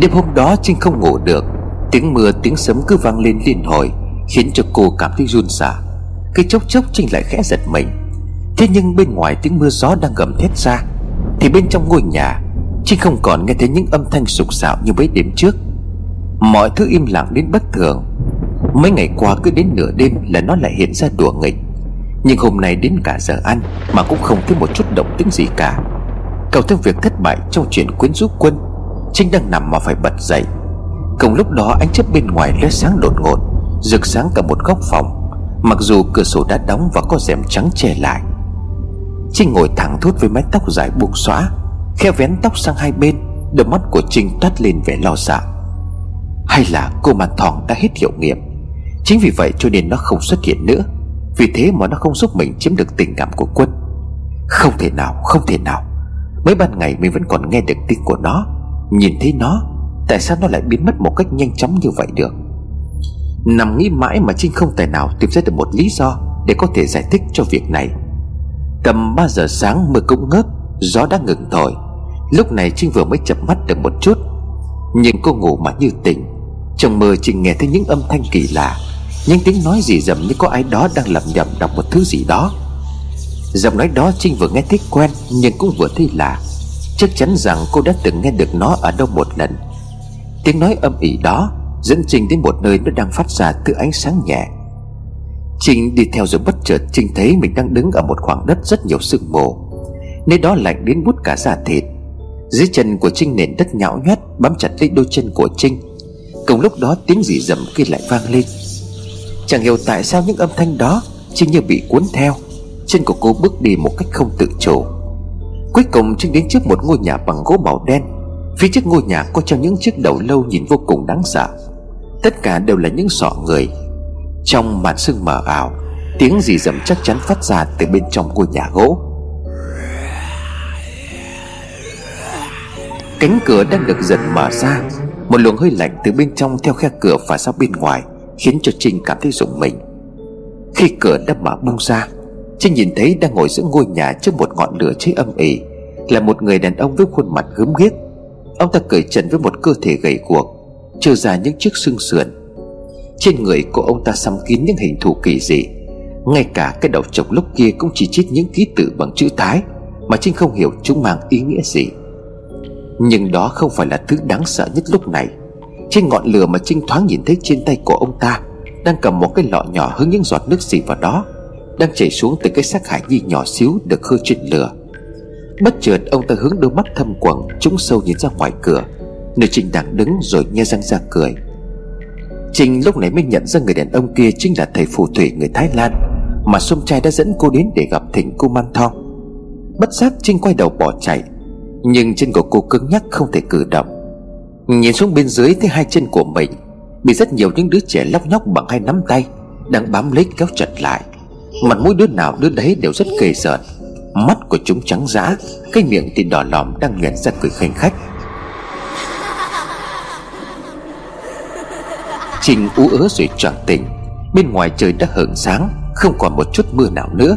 Đêm hôm đó Trinh không ngủ được. Tiếng mưa, tiếng sấm cứ vang lên liên hồi, Khiến cho cô cảm thấy run rả. Cái chốc chốc Trinh lại khẽ giật mình. Thế nhưng bên ngoài tiếng mưa gió đang gầm thét ra, Thì bên trong ngôi nhà, Trinh không còn nghe thấy những âm thanh sục sạo như mấy đêm trước. Mọi thứ im lặng đến bất thường. Mấy ngày qua cứ đến nửa đêm là nó lại hiện ra đùa nghịch. Nhưng hôm nay đến cả giờ ăn Mà cũng không thấy một chút động tĩnh gì cả. Cầu thêm việc thất bại trong chuyện quyến rũ quân Trinh đang nằm mà phải bật dậy. Cùng lúc đó, ánh chớp bên ngoài lóe sáng đột ngột, Rực sáng cả một góc phòng. Mặc dù cửa sổ đã đóng và có rèm trắng che lại. Trinh ngồi thẳng thốt với mái tóc dài buông xõa Khe vén tóc sang hai bên, Đôi mắt của Trinh toát lên vẻ lo sợ. Hay là cô màn thòng đã hết hiệu nghiệm? Chính vì vậy cho nên nó không xuất hiện nữa. Vì thế mà nó không giúp mình chiếm được tình cảm của quân. Không thể nào, không thể nào. Mấy ban ngày mình vẫn còn nghe được tiếng của nó. Nhìn thấy nó, Tại sao nó lại biến mất một cách nhanh chóng như vậy được? Nằm nghĩ mãi mà Trinh không tài nào tìm ra được một lý do Để có thể giải thích cho việc này. Tầm 3 giờ sáng mưa cũng ngớt, Gió đã ngừng thổi. Lúc này Trinh vừa mới chập mắt được một chút, Nhưng cô ngủ mà như tỉnh. Trong mơ Trinh nghe thấy những âm thanh kỳ lạ, Những tiếng nói gì dầm như có ai đó đang lẩm nhẩm đọc một thứ gì đó. Giọng nói đó Trinh vừa nghe thấy quen Nhưng cũng vừa thấy lạ. Chắc chắn rằng cô đã từng nghe được nó ở đâu một lần. Tiếng nói âm ỉ đó Dẫn Trinh đến một nơi nó đang phát ra từ ánh sáng nhẹ. Trinh đi theo rồi bất chợt Trinh thấy mình đang đứng ở một khoảng đất rất nhiều sương mù. Nơi đó lạnh đến bút cả da thịt. Dưới chân của Trinh nền đất nhão nhét, Bám chặt lấy đôi chân của Trinh Cùng lúc đó tiếng gì rầm kia lại vang lên. Chẳng hiểu tại sao những âm thanh đó Trinh như bị cuốn theo. Chân của cô bước đi một cách không tự chủ. Cuối cùng Trinh đến trước một ngôi nhà bằng gỗ màu đen. Phía trước ngôi nhà có treo những chiếc đầu lâu nhìn vô cùng đáng sợ. Tất cả đều là những sọ người. Trong màn sương mờ ảo, Tiếng gì rầm chắc chắn phát ra từ bên trong ngôi nhà gỗ. Cánh cửa đang được dần mở ra. Một luồng hơi lạnh từ bên trong theo khe cửa phả ra bên ngoài, Khiến cho Trinh cảm thấy rùng mình. Khi cửa đã mở bung ra, Trinh nhìn thấy đang ngồi giữa ngôi nhà trước một ngọn lửa cháy âm ỉ. Là một người đàn ông với khuôn mặt gớm ghiếc. Ông ta cởi trần với một cơ thể gầy guộc Trơ ra những chiếc xương sườn. Trên người của ông ta xăm kín những hình thù kỳ dị. Ngay cả cái đầu trọc lúc kia cũng chỉ chít những ký tự bằng chữ Thái, Mà Trinh không hiểu chúng mang ý nghĩa gì. Nhưng đó không phải là thứ đáng sợ nhất lúc này. Trên ngọn lửa mà Trinh thoáng nhìn thấy trên tay của ông ta, Đang cầm một cái lọ nhỏ hứng những giọt nước xì vào đó, Đang chảy xuống từ cái xác hải nhi nhỏ xíu được khơi trên lửa. Bất chợt, ông ta hướng đôi mắt thâm quầng, Trúng sâu nhìn ra ngoài cửa. Nơi Trinh đang đứng rồi nghe răng ra cười. Trinh lúc này mới nhận ra người đàn ông kia Chính là thầy phù thủy người Thái Lan, Mà xung Trai đã dẫn cô đến để gặp thỉnh cô Man Thong Bất giác Trinh quay đầu bỏ chạy, Nhưng chân của cô cứng nhắc không thể cử động. Nhìn xuống bên dưới thấy hai chân của mình, Bị rất nhiều những đứa trẻ lóc nhóc bằng hai nắm tay Đang bám lấy kéo chặt lại. Mặt mũi đứa nào đứa đấy đều rất kề sợn Mắt của chúng trắng dã, Cái miệng thì đỏ lòm đang nhoẻn ra cười khanh khách. Trinh ú ớ rồi choàng tỉnh. Bên ngoài trời đã hưởng sáng, Không còn một chút mưa nào nữa.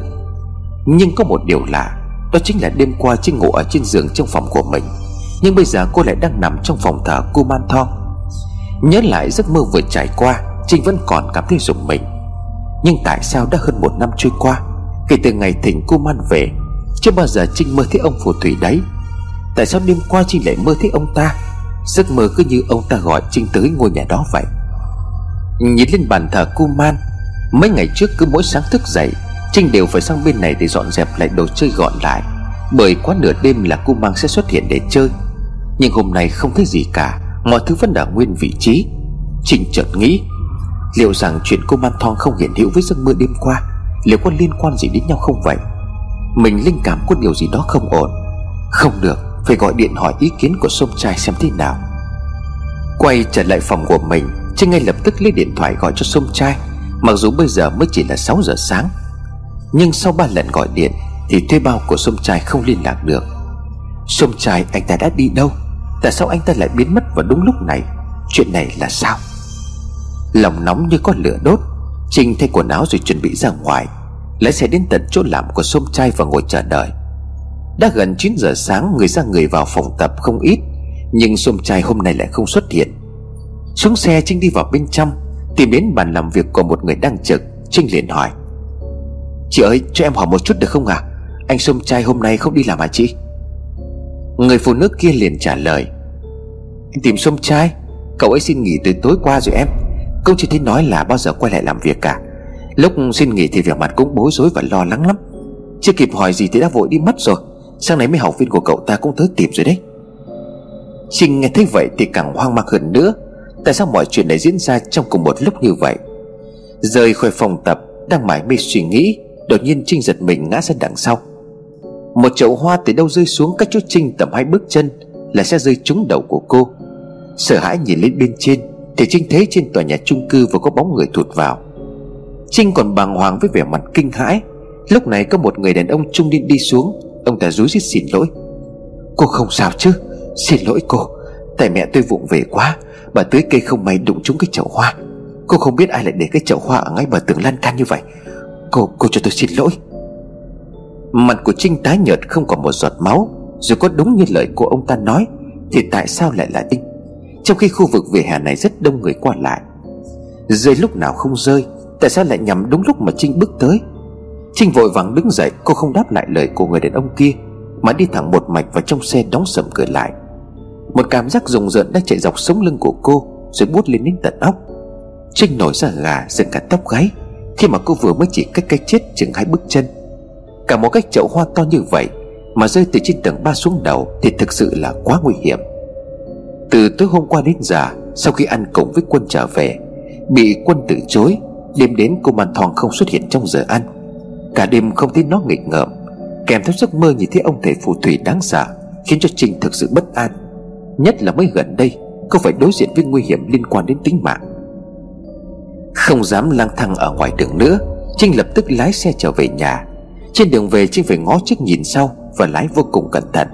Nhưng có một điều lạ, Đó chính là đêm qua Trinh ngủ ở trên giường trong phòng của mình. Nhưng bây giờ cô lại đang nằm trong phòng thờ cô Man Thong Nhớ lại giấc mơ vừa trải qua Trinh vẫn còn cảm thấy rùng mình. Nhưng tại sao đã hơn một năm trôi qua, Kể từ ngày thỉnh cô Man về chưa bao giờ Trinh mơ thấy ông phù thủy đấy. Tại sao đêm qua Trinh lại mơ thấy ông ta? Giấc mơ cứ như ông ta gọi Trinh tới ngôi nhà đó vậy. Nhìn lên bàn thờ cu man, Mấy ngày trước cứ mỗi sáng thức dậy, Trinh đều phải sang bên này để dọn dẹp lại đồ chơi gọn lại. Bởi quá nửa đêm là cu mang sẽ xuất hiện để chơi. Nhưng hôm nay không thấy gì cả, Mọi thứ vẫn đã nguyên vị trí. Trinh chợt nghĩ, Liệu rằng chuyện cô Man Thong không hiện hữu với giấc mơ đêm qua, Liệu có liên quan gì đến nhau không vậy? Mình linh cảm có điều gì đó không ổn. Không được, Phải gọi điện hỏi ý kiến của sông trai xem thế nào. Quay trở lại phòng của mình, Trinh ngay lập tức lấy điện thoại gọi cho sông trai, Mặc dù bây giờ mới chỉ là 6 giờ sáng. Nhưng sau ba lần gọi điện Thì thuê bao của sông trai không liên lạc được. Sông trai, anh ta đã đi đâu? Tại sao anh ta lại biến mất vào đúng lúc này? Chuyện này là sao? Lòng nóng như có lửa đốt, Trinh thay quần áo rồi chuẩn bị ra ngoài. Lái xe đến tận chỗ làm của sông trai và ngồi chờ đợi. Đã gần 9 giờ sáng, Người ra người vào phòng tập không ít, Nhưng sông trai hôm nay lại không xuất hiện. Xuống xe Trinh đi vào bên trong, Tìm đến bàn làm việc của một người đang trực. Trinh liền hỏi, Chị ơi, cho em hỏi một chút được không ạ? À? Anh sông trai hôm nay không đi làm hả chị? Người phụ nữ kia liền trả lời Anh tìm sông trai, Cậu ấy xin nghỉ từ tối qua rồi em. Công chỉ thấy nói là bao giờ quay lại làm việc cả Lúc xin nghỉ thì vẻ mặt cũng bối rối và lo lắng lắm. Chưa kịp hỏi gì thì đã vội đi mất rồi. Sáng nay mấy học viên của cậu ta cũng tới tìm rồi đấy. Trinh nghe thấy vậy thì càng hoang mang hơn nữa. Tại sao mọi chuyện lại diễn ra trong cùng một lúc như vậy? Rời khỏi phòng tập, Đang mải mê suy nghĩ, Đột nhiên Trinh giật mình ngã ra đằng sau. Một chậu hoa từ đâu rơi xuống cách chỗ Trinh tầm hai bước chân Là sẽ rơi trúng đầu của cô. Sợ hãi nhìn lên bên trên Thì Trinh thấy trên tòa nhà chung cư vừa có bóng người thụt vào. Trinh còn bàng hoàng với vẻ mặt kinh hãi. Lúc này có một người đàn ông trung niên đi xuống. Ông ta rúi rít xin lỗi. Cô không sao chứ? Xin lỗi cô. Tại mẹ tôi vụng về quá. Bà tưới cây không may đụng trúng cái chậu hoa. Cô không biết ai lại để cái chậu hoa ở ngay bờ tường lan can như vậy. Cô, cô cho tôi xin lỗi. Mặt của Trinh tái nhợt không còn một giọt máu. Dù có đúng như lời của ông ta nói Thì tại sao lại là Trinh? Trong khi khu vực vỉa hè này rất đông người qua lại. Rơi lúc nào không rơi Tại sao lại nhằm đúng lúc mà Trinh bước tới? Trinh vội vàng đứng dậy, Cô không đáp lại lời của người đàn ông kia, Mà đi thẳng một mạch vào trong xe đóng sầm cửa lại. Một cảm giác rùng rợn đã chạy dọc sống lưng của cô, Rồi bút lên đến tận óc. Trinh nổi ra gà, dựng cả tóc gáy, Khi mà cô vừa mới chỉ cách cái chết chừng hai bước chân. Cả một cách chậu hoa to như vậy, Mà rơi từ trên tầng ba xuống đầu Thì thực sự là quá nguy hiểm. Từ tối hôm qua đến giờ, Sau khi ăn cùng với quân trở về, Bị quân từ chối Đêm đến cô màn thòng không xuất hiện trong giờ ăn. Cả đêm không thấy nó nghịch ngợm, Kèm theo giấc mơ nhìn thấy ông thầy phù thủy đáng sợ Khiến cho Trinh thực sự bất an. Nhất là mới gần đây, Cô phải đối diện với nguy hiểm liên quan đến tính mạng. Không dám lang thang ở ngoài đường nữa, Trinh lập tức lái xe trở về nhà. Trên đường về, Trinh phải ngó trước nhìn sau Và lái vô cùng cẩn thận.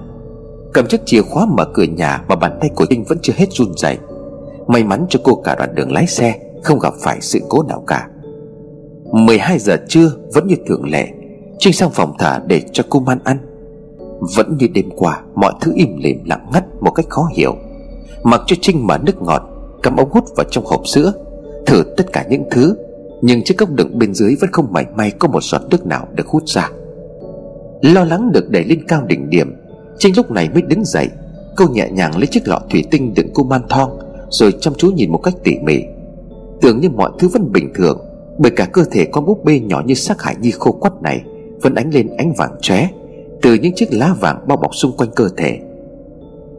Cầm chiếc chìa khóa mở cửa nhà Mà bàn tay của Trinh vẫn chưa hết run rẩy. May mắn cho cô cả đoạn đường lái xe không gặp phải sự cố nào cả. 12 giờ trưa vẫn như thường lệ, Trinh sang phòng thả để cho cô man ăn. Vẫn như đêm qua, Mọi thứ im lìm lặng ngắt một cách khó hiểu. Mặc cho Trinh mở nước ngọt, Cắm ống hút vào trong hộp sữa, Thử tất cả những thứ, Nhưng chiếc cốc đựng bên dưới vẫn không mảy may Có một giọt nước nào được hút ra. Lo lắng được đẩy lên cao đỉnh điểm, Trinh lúc này mới đứng dậy. Cô nhẹ nhàng lấy chiếc lọ thủy tinh đựng cô man thong, Rồi chăm chú nhìn một cách tỉ mỉ. Tưởng như mọi thứ vẫn bình thường, bởi cả cơ thể con búp bê nhỏ như xác hải nhi khô quắt này vẫn ánh lên ánh vàng chóe từ những chiếc lá vàng bao bọc xung quanh cơ thể.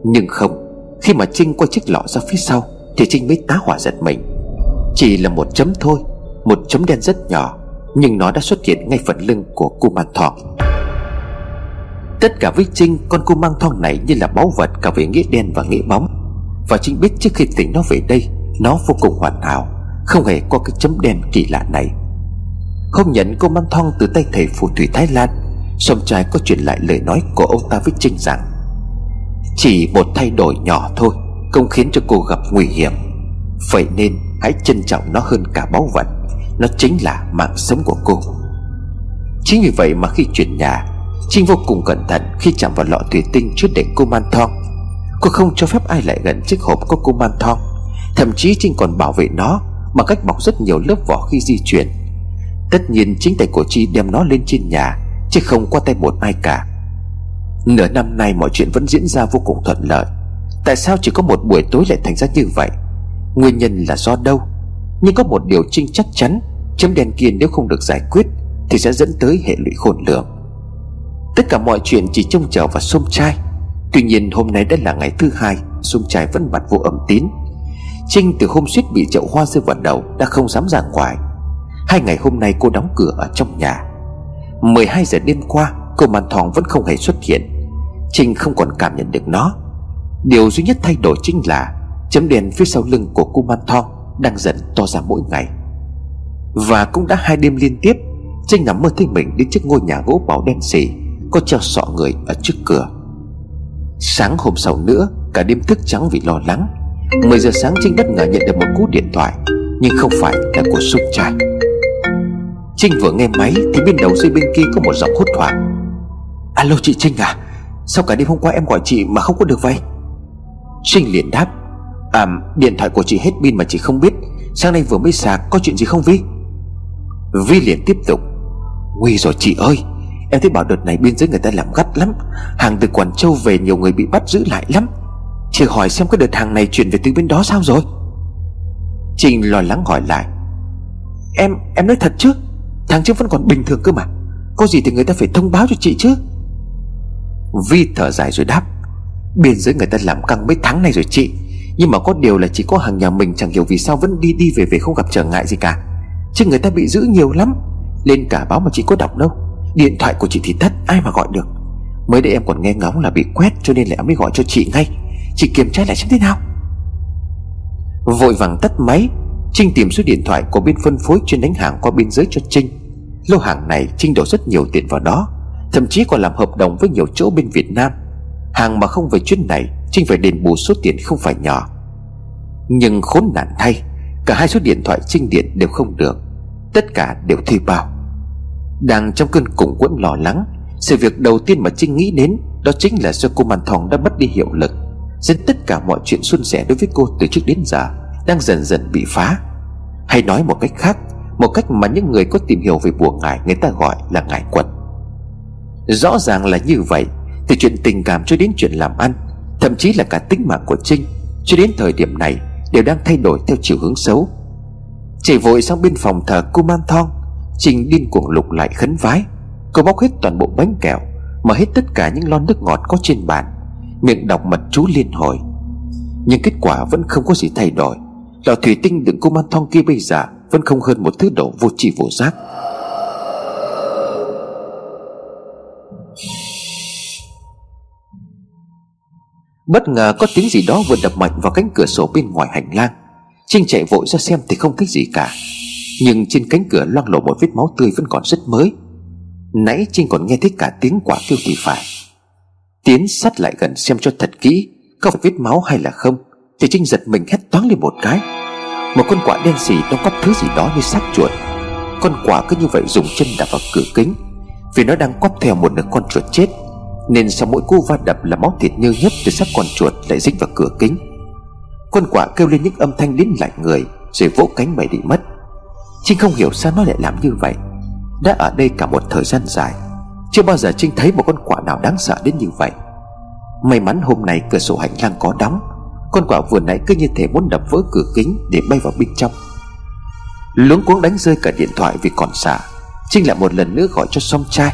Nhưng không, khi mà trinh quay chiếc lọ ra phía sau thì trinh mới tá hỏa giật mình. Chỉ là một chấm thôi, một chấm đen rất nhỏ, nhưng nó đã xuất hiện ngay phần lưng của cô mang thong. Tất cả với trinh, con cô mang thong này như là báu vật cả về nghĩa đen và nghĩa bóng. Và trinh biết trước khi tỉnh nó về đây, nó vô cùng hoàn hảo không hề có cái chấm đen kỳ lạ này. Không nhận cô mang thong từ tay thầy phù thủy Thái Lan, Song trai có truyền lại lời nói của ông ta với Trinh rằng, Chỉ một thay đổi nhỏ thôi Không khiến cho cô gặp nguy hiểm. Vậy nên hãy trân trọng nó hơn cả báu vật. Nó chính là mạng sống của cô. Chính vì vậy mà khi chuyển nhà, Trinh vô cùng cẩn thận khi chạm vào lọ thủy tinh trước để cô man thong. Cô không cho phép ai lại gần chiếc hộp có cô man thong, Thậm chí Trinh còn bảo vệ nó. Bằng cách bọc rất nhiều lớp vỏ khi di chuyển. Tất nhiên chính tay của Chi đem nó lên trên nhà, Chứ không qua tay một ai cả. Nửa năm nay mọi chuyện vẫn diễn ra vô cùng thuận lợi. Tại sao chỉ có một buổi tối lại thành ra như vậy? Nguyên nhân là do đâu? Nhưng có một điều Trinh chắc chắn, Chấm đen kia nếu không được giải quyết Thì sẽ dẫn tới hệ lụy khôn lường. Tất cả mọi chuyện chỉ trông chờ vào xôm trai. Tuy nhiên hôm nay đã là ngày thứ hai Xôm trai vẫn mặt vô âm tín. Trinh từ hôm suýt bị chậu hoa rơi vào đầu Đã không dám ra ngoài. Hai ngày hôm nay cô đóng cửa ở trong nhà. 12 giờ đêm qua, Cô màn thòng vẫn không hề xuất hiện. Trinh không còn cảm nhận được nó. Điều duy nhất thay đổi chính là Chấm đèn phía sau lưng của cô man thong Đang dần to ra mỗi ngày. Và cũng đã hai đêm liên tiếp, Trinh nằm mơ thấy mình đến trước ngôi nhà gỗ bảo đen xì, Có treo sọ người ở trước cửa. Sáng hôm sau nữa, Cả đêm thức trắng vì lo lắng 10 giờ sáng Trinh bất ngờ nhận được một cú điện thoại, Nhưng không phải là của Súc trai Trinh vừa nghe máy Thì bên đầu dây bên kia có một giọng hốt hoảng. Alo chị Trinh à Sao cả đêm hôm qua em gọi chị mà không có được vậy? Trinh liền đáp À điện thoại của chị hết pin mà chị không biết, Sáng nay vừa mới sạc, có chuyện gì không Vi? Vi liền tiếp tục, Nguy rồi chị ơi, Em thấy bảo đợt này biên giới người ta làm gắt lắm, Hàng từ Quảng Châu về nhiều người bị bắt giữ lại lắm. Chị hỏi xem cái đợt hàng này chuyển về từ bên đó sao rồi? Trinh lo lắng hỏi lại. Em em nói thật chứ? Thằng trước vẫn còn bình thường cơ mà. Có gì thì người ta phải thông báo cho chị chứ. Vi thở dài rồi đáp. Biên giới người ta làm căng mấy tháng này rồi chị. Nhưng mà có điều là chỉ có hàng nhà mình Chẳng hiểu vì sao vẫn đi đi về về không gặp trở ngại gì cả. Chứ người ta bị giữ nhiều lắm. Lên cả báo mà chị có đọc đâu. Điện thoại của chị thì tắt ai mà gọi được. Mới đây em còn nghe ngóng là bị quét Cho nên là em mới gọi cho chị ngay. Chị kiểm tra lại xem thế nào. Vội vàng tắt máy, Trinh tìm số điện thoại của bên phân phối chuyên đánh hàng qua biên giới cho Trinh. Lô hàng này Trinh đổ rất nhiều tiền vào đó, Thậm chí còn làm hợp đồng với nhiều chỗ bên Việt Nam. Hàng mà không về chuyến này, Trinh phải đền bù số tiền không phải nhỏ. Nhưng khốn nạn thay, Cả hai số điện thoại Trinh điện đều không được, Tất cả đều thuê bao. Đang trong cơn cùng quẫn lo lắng, Sự việc đầu tiên mà Trinh nghĩ đến Đó chính là do cô Màn Thòng đã mất đi hiệu lực. Dẫn tất cả mọi chuyện suôn sẻ đối với cô từ trước đến giờ, Đang dần dần bị phá. Hay nói một cách khác, Một cách mà những người có tìm hiểu về bùa ngải Người ta gọi là ngải quật. Rõ ràng là như vậy, Từ chuyện tình cảm cho đến chuyện làm ăn, Thậm chí là cả tính mạng của Trinh, Cho đến thời điểm này, Đều đang thay đổi theo chiều hướng xấu. Chạy vội sang bên phòng thờ cô Man Thong Trinh điên cuồng lục lại khấn vái Cô bóc hết toàn bộ bánh kẹo, Mở hết tất cả những lon nước ngọt có trên bàn. Miệng đọc mật chú liên hồi. Nhưng kết quả vẫn không có gì thay đổi. Lò thủy tinh đựng cô Man Thong kia bây giờ Vẫn không hơn một thứ đồ vô tri vô giác. Bất ngờ có tiếng gì đó vừa đập mạnh vào cánh cửa sổ bên ngoài hành lang. Trinh chạy vội ra xem thì không thấy gì cả. Nhưng trên cánh cửa loang lổ một vết máu tươi vẫn còn rất mới. Nãy Trinh còn nghe thấy cả tiếng quả kêu thì phải. Tiến sát lại gần xem cho thật kỹ Có phải vết máu hay là không. Thì Trinh giật mình hét toáng lên một cái. Một con quạ đen xì nó có thứ gì đó như xác chuột. Con quạ cứ như vậy dùng chân đạp vào cửa kính. Vì nó đang quắp theo một đứa con chuột chết, nên sau mỗi cú va đập là máu thịt nhơ nhất từ xác con chuột lại dính vào cửa kính. Con quạ kêu lên những âm thanh đến lạnh người, Rồi vỗ cánh bay đi mất. Trinh không hiểu sao nó lại làm như vậy. Đã ở đây cả một thời gian dài chưa bao giờ Trinh thấy một con quạ nào đáng sợ đến như vậy. May mắn hôm nay cửa sổ hành lang có đóng, Con quạ vừa nãy cứ như thể muốn đập vỡ cửa kính Để bay vào bên trong. Luống cuống đánh rơi cả điện thoại vì còn xả Trinh lại một lần nữa gọi cho song trai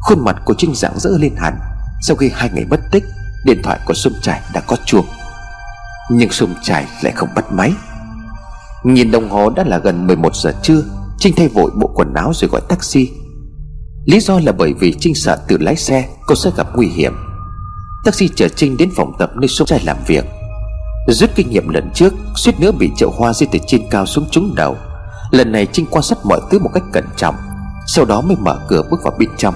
Khuôn mặt của Trinh rạng rỡ lên hẳn. Sau khi hai ngày mất tích, Điện thoại của xuân Trải đã có chuông. Nhưng xuân Trải lại không bắt máy. Nhìn đồng hồ đã là gần 11 giờ trưa, Trinh thay vội bộ quần áo rồi gọi taxi. Lý do là bởi vì Trinh sợ tự lái xe, Cô sẽ gặp nguy hiểm. Taxi chở Trinh đến phòng tập nơi Sông trai làm việc. Rút kinh nghiệm lần trước, suýt nữa bị chậu hoa rơi từ trên cao xuống trúng đầu. Lần này Trinh quan sát mọi thứ một cách cẩn trọng, Sau đó mới mở cửa bước vào bên trong.